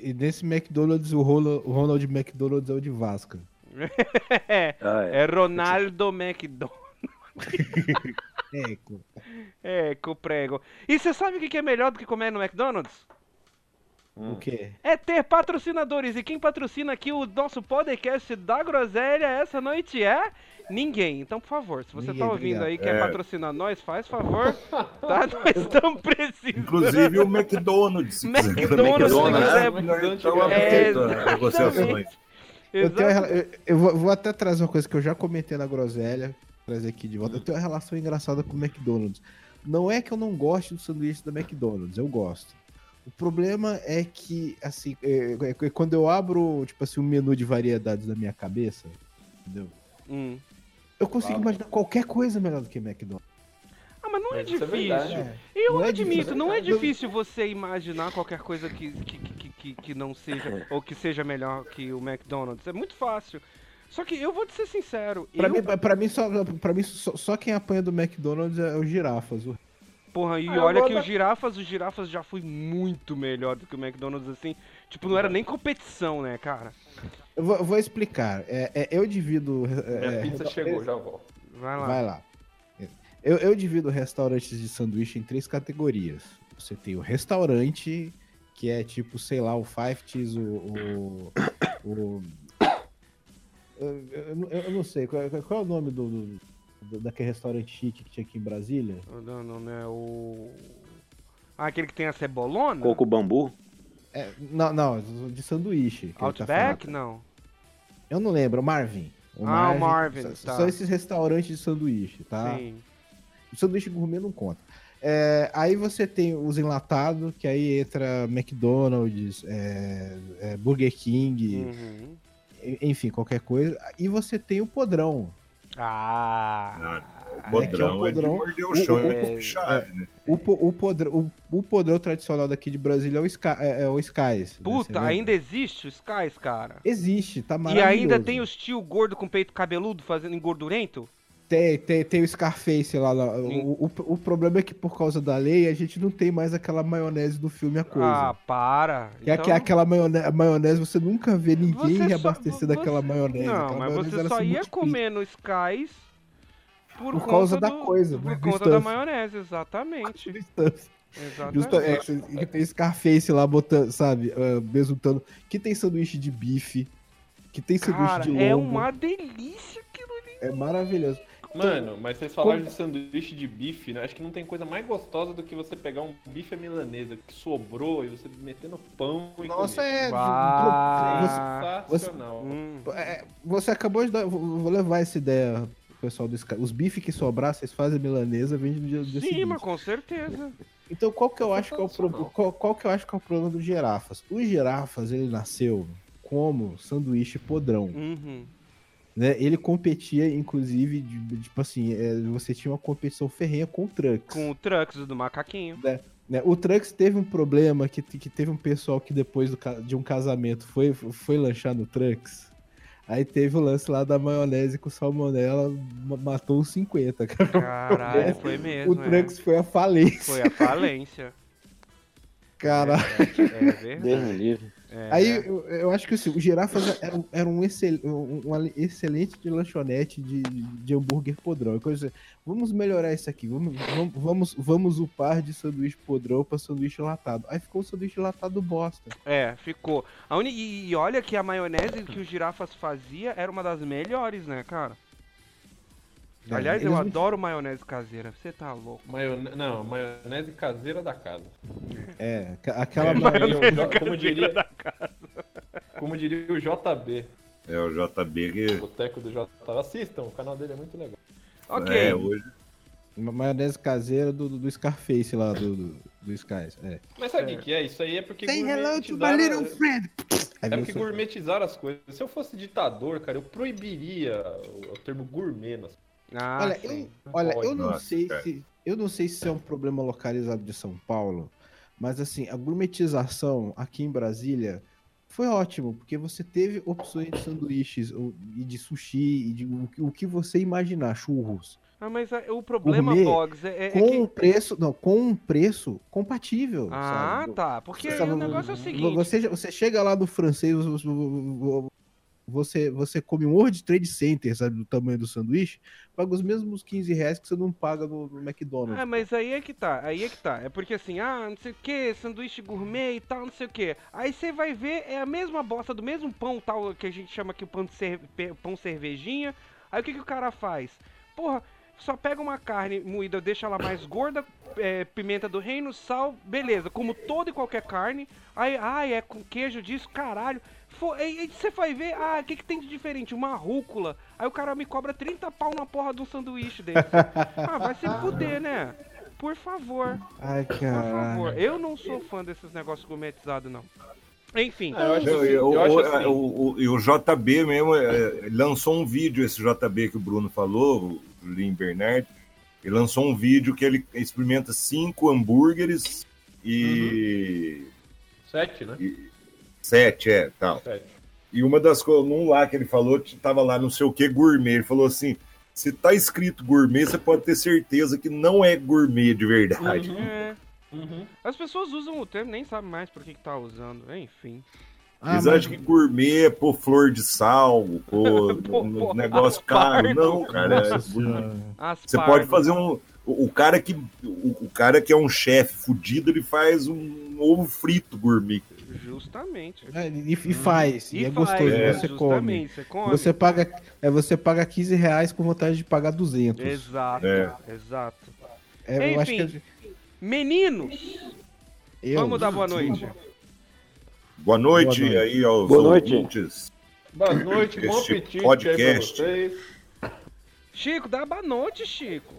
e- e nesse McDonald's, o Ronald, McDonald's é o de Vasca. é, Ah, é. é Ronaldo McDonald. É, co- É, eu prego. E você sabe o que é melhor do que comer no McDonald's? o quê? É ter patrocinadores. E quem patrocina aqui o nosso podcast da Groselha essa noite é ninguém. Então, por favor, se você Ninguém, tá ouvindo obrigado. aí e quer É. patrocinar nós, faz favor. Tá? Nós estamos precisando. Inclusive o McDonald's. McDonald's, McDonald's, né? Então É, negociações. Eu, tenho, eu, eu vou, vou até trazer uma coisa que eu já comentei na groselha. Trazer aqui de volta. Eu tenho uma relação engraçada com o McDonald's. Não é que eu não goste do sanduíche da McDonald's, eu gosto. O problema é que, assim, é, é- é quando eu abro, tipo assim, um menu de variedades na minha cabeça, entendeu? Hum. Eu consigo Claro. imaginar qualquer coisa melhor do que McDonald's. Ah, mas não é Mas isso é difícil. verdade. Eu Não é admito, não é difícil você imaginar qualquer coisa que, que, que, que, que não seja, ou que seja melhor que o McDonald's. É muito fácil. Só que eu vou te ser sincero, Pra, eu, mim, pra mim, só, pra mim só, só quem apanha do McDonald's é o girafas. O- porra, e Ah, olha que da- os girafas, os girafas já foi muito melhor do que o McDonald's, assim. Tipo, não era nem competição, né, cara? Eu vou, vou explicar. É, é, eu divido. Minha é, pizza chegou, já volto. Vai lá. Vai lá. Eu, eu divido restaurantes de sanduíche em três categorias. Você tem o restaurante, que é tipo, sei lá, o Five Cheese, o. o, o- eu, eu não- eu não sei, qual, qual é o nome do, do- do- daquele restaurante chique que tinha aqui em Brasília? Não, não, não é o. Ah, aquele que tem a cebolona? Coco bambu. É, não, não, de sanduíche. tá Outback? falando. não. Eu não lembro, o Marvin. Ah, o Marvin, São- tá. São esses restaurantes de sanduíche, tá? Sim. O sanduíche gourmet não conta. É, aí você tem os enlatados, que aí entra McDonald's, é, é, Burger King, Uhum. E- enfim, qualquer coisa. E você tem o podrão. Ah. É o é podrão o é de podrão. morder o O- chão, o- é chave, né? O, po- o, podrão, o, o podrão tradicional daqui de Brasília é o, Sky, é, é o Skies. né? Puta, lembra? ainda existe o Skies, cara? Existe, tá E maravilhoso. ainda tem os tio gordo com peito cabeludo fazendo engordurento? Tem, tem, tem o Scarface lá. lá. O, o, o problema é que por causa da lei a gente não tem mais aquela maionese do filme A Coisa. Ah, para. Que é que é aquela maionese, maionese, você nunca vê ninguém Você só- reabastecer daquela você- maionese. Não, Aquela mas maionese, você ela só ia comer no Skies por, Por causa conta da do- coisa, Por do conta da maionese, exatamente. Exatamente. é, que tem Scarface lá botando, sabe, uh, besuntando. Que tem sanduíche de bife. Que tem sanduíche Cara, de lombo. é uma delícia aquilo ali. É maravilhoso. Mano, mas vocês falaram de sanduíche de bife, né? Acho que não tem coisa mais gostosa do que você pegar um bife à milanesa que sobrou e você meter no pão e Nossa, comer. é. Bah. Sensacional. Hum. Você, é, você acabou de dar. Vou levar essa ideia pro pessoal do Sky. Os bifes que sobrar, vocês fazem milanesa, vende no dia, no dia Sim, seguinte. mas com certeza. Então, qual que eu acho que é o Sensacional. problema? Qual, qual que eu acho que é o problema do girafas? O girafas, ele nasceu como sanduíche podrão, Uhum. Né? Ele competia, inclusive, de- de- tipo assim, é, você tinha uma competição ferrenha com o Trunks. Com o Trunks do macaquinho. né? O Trunks teve um problema que, que teve um pessoal que depois do de um casamento foi, foi lanchar no Trunks. Aí teve o lance lá da maionese com salmonela, ma- matou os 50, cara. Caralho, foi mesmo. o é. Trunks foi a falência, Foi a falência. cara. É verdade. É. Aí eu, eu acho que assim, o Girafas era, um- era um, excel, um, um excelente de lanchonete de, de hambúrguer podrão. Coisa, vamos melhorar isso aqui, vamos, vamos, vamos, vamos upar de sanduíche podrão pra sanduíche latado. Aí ficou um sanduíche latado bosta. É, ficou. A uni... e, e olha que a maionese que o girafas fazia era uma das melhores, né, cara? Aliás, eu adoro maionese caseira. Você tá louco. Maione... Não, maionese caseira da casa. É, aquela É, maionese. Como diria o J- como, diria, o JB, É o JB que. o boteco do JB. Assistam, o canal dele é muito legal. Ok. É, hoje. Uma maionese caseira do, do, Scarface lá, do, do, do Skies. É. Mas sabe o que que é? Isso aí é porque Say hello to my gourmetizaram- little friend! É porque gourmetizaram as coisas. Se eu fosse ditador, cara, eu proibiria o, o termo gourmet. Nas... Ah, Olha, sim. eu, olha, eu não Nossa, sei cara. se. Eu não sei se é um problema localizado de São Paulo, mas assim, a gourmetização aqui em Brasília foi ótimo, porque você teve opções de sanduíches e de sushi e de o, que- o que você imaginar, churros. Ah, mas é- o problema, Gourmet Boggs, é, é com que... um preço, não, com um preço compatível. Ah, sabe? tá. Porque Sabe, o negócio é o seguinte. Você, você chega lá no francês, você, você come um World Trade Center, sabe, do tamanho do sanduíche, paga os mesmos 15 reais que você não paga no, no McDonald's. É, mas aí é que tá, aí é que tá. É porque assim, ah, não sei o que, sanduíche gourmet e tal, não sei o que. Aí você vai ver, é a mesma bosta do mesmo pão tal que a gente chama aqui o pão, de cer- pe- pão cervejinha. Aí o que, que o cara faz? Porra, só pega uma carne moída, deixa ela mais gorda, é, pimenta do reino, sal, beleza, como toda e qualquer carne. Aí, ai, é com queijo disso, caralho. E- e Você vai ver, ah, o que, que tem de diferente? Uma rúcula. Aí o cara me cobra 30 pau na porra de um sanduíche desse. ah, vai se fuder, né? Por favor, Ai, por caralho. favor. Eu não sou fã desses negócios gourmetizados, não. Enfim. Ah, eu acho assim, eu- eu acho o- assim. o, o- e o JB mesmo é, lançou um vídeo, esse JB que o Bruno falou, o Lin Bernard, ele lançou um vídeo que ele experimenta cinco hambúrgueres e, Sete, né? e sete, é, tal. Sete. E uma das coisas, num lá que ele falou, tava lá não sei o que gourmet, ele falou assim, se tá escrito gourmet, você pode ter certeza que não é gourmet de verdade. Uhum. É, Uhum. as pessoas usam o termo, nem sabem mais por que, que tá usando. Enfim. Ah, Eles mas- acham que gourmet é pôr flor de sal, pôr Pô, um pô, negócio caro. Não, cara. é-. Você pode fazer um. O cara que, o, o cara que é um chefe fudido, ele faz um ovo frito gourmet. Justamente. É, e, e faz, e, é faz, gostoso, é, você come. Você come. Você paga, é, você paga 15 reais com vontade de pagar 200. Exato, É. exato. É, eu acho que Enfim. Meninos, eu, vamos dar boa noite. Boa noite, Boa noite. aí aos Boa noite. ouvintes. Boa noite, bom Este apetite aí podcast. pra vocês. Chico, dá boa noite, Chico.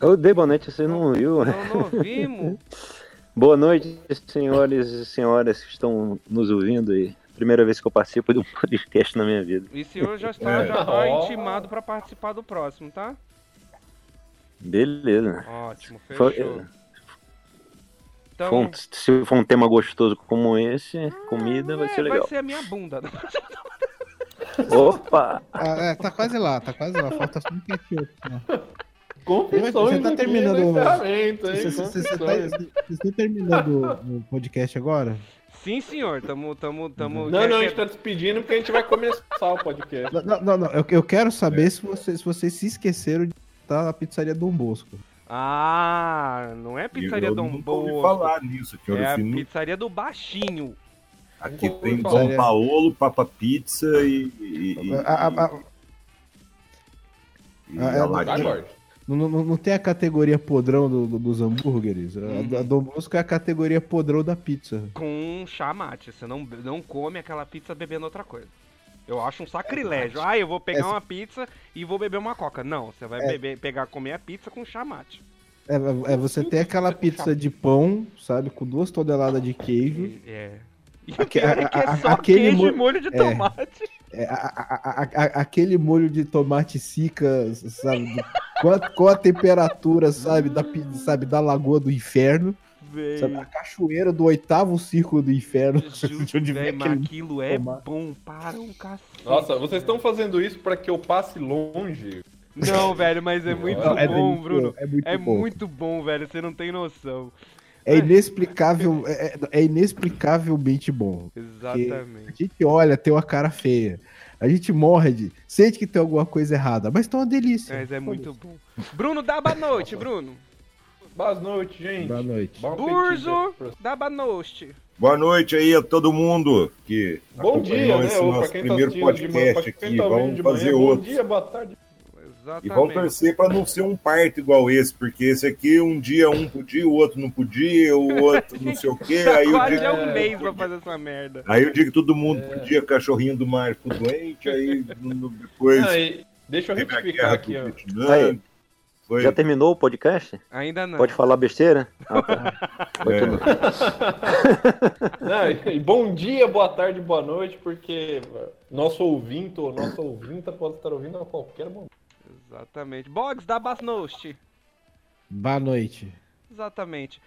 Eu dei boa noite, você não viu? né? Não, não ouvimos. Boa noite, senhores e senhoras que estão nos ouvindo aí. Primeira vez que eu participo de um podcast na minha vida. E o senhor já está, É. já tá intimado pra participar do próximo, tá? Beleza. Ótimo, Foi- fechou. Então, Foi um- se for um tema gostoso como esse, comida vai é, ser legal. Vai ser a minha bunda. Opa! Ah, é, tá quase lá, tá quase lá. Falta só um ketchup. né? Confissões Você tá terminando o- hein? Você- você- você tá- Confissões. Vocês estão terminando o podcast agora? Sim, senhor. Tamo, tamo, tamo. Não, quer- não, a gente tá despedindo porque a gente vai começar o podcast. Não, não, não, Eu, eu quero saber se, vocês, se vocês se esqueceram de estar a pizzaria Dom Bosco. Ah, não é pizzaria eu Dom Bosco. falar nisso aqui, É a pizzaria do Baixinho. Aqui tem Dom. Paolo, Papa Pizza e. e, e, A- a- a- e a- a- Lorde. Não, não, não tem a categoria podrão do- do- dos hambúrgueres? A, a Dom Bosco é a categoria podrão da pizza. Com chamate. Você não, não come aquela pizza bebendo outra coisa. Eu acho um sacrilégio. Ah, eu vou pegar Essa- uma pizza e vou beber uma coca. Não, você vai É. beber, pegar, comer a pizza com chamate. É, é você tem aquela pizza de pão, sabe, com duas toneladas de queijo. É. E Aque- o pior é que é a- a- só aquele queijo e mo- molho de é. tomate. É, aquele molho de tomate sica, sabe, do- com, a, a temperatura, sabe, da, sabe, da lagoa do inferno, sabe, a cachoeira do oitavo círculo do inferno. de onde vem Véi, mas aquele- aquilo é tomate. bom para um cacete. Nossa, vocês estão fazendo isso pra que eu passe longe. Não, velho, mas é muito Não, é bom, muito Bruno. É muito É bom. muito bom, velho. Você não tem noção. É inexplicável, é, é- é inexplicavelmente bom. A Exatamente. gente olha, tem uma cara feia. A gente morde, sente que tem alguma coisa errada, mas tá uma delícia. Mas é muito bom. Bruno, dá boa noite, Bruno. Boa noite, gente. Boa noite. Bom Burzo, dá boa noite. Boa noite aí a todo mundo que Bom dia, né? esse Ou pra nosso quem tá primeiro de manhã, podcast quem aqui. tá ouvindo Vamos de fazer manhã, bom outro. dia, boa tarde. E vamos Exatamente. torcer para não ser um parto igual esse, porque esse aqui um dia um podia, o outro não podia, o outro não sei o quê. Aí eu quase digo, é um mês pra fazer essa merda. aí eu digo que todo mundo É. podia, cachorrinho do mar ficou doente, aí depois e deixa eu retificar aqui, ó. Vietnã. Aí. Foi, Já terminou o podcast? Ainda não. Pode falar besteira? Ah, tá. é, Não, e- e bom dia, boa tarde, boa noite, porque nosso ouvinte ou nossa ouvinta pode estar ouvindo a qualquer momento. Exatamente. Boggs, dá boa noite. Boa noite. Exatamente.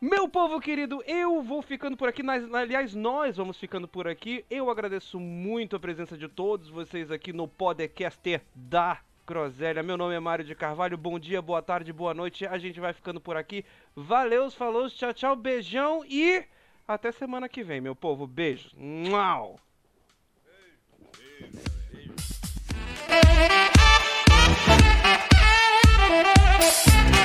Meu povo querido, eu vou ficando por aqui. Nós- aliás, nós vamos ficando por aqui. Eu agradeço muito a presença de todos vocês aqui no podcast da Groselha. Meu nome é Mário de Carvalho. Bom dia, boa tarde, boa noite. A gente vai ficando por aqui. Valeu, falou, tchau, tchau, beijão e até semana que vem, meu povo. Beijos. Mua! Bye.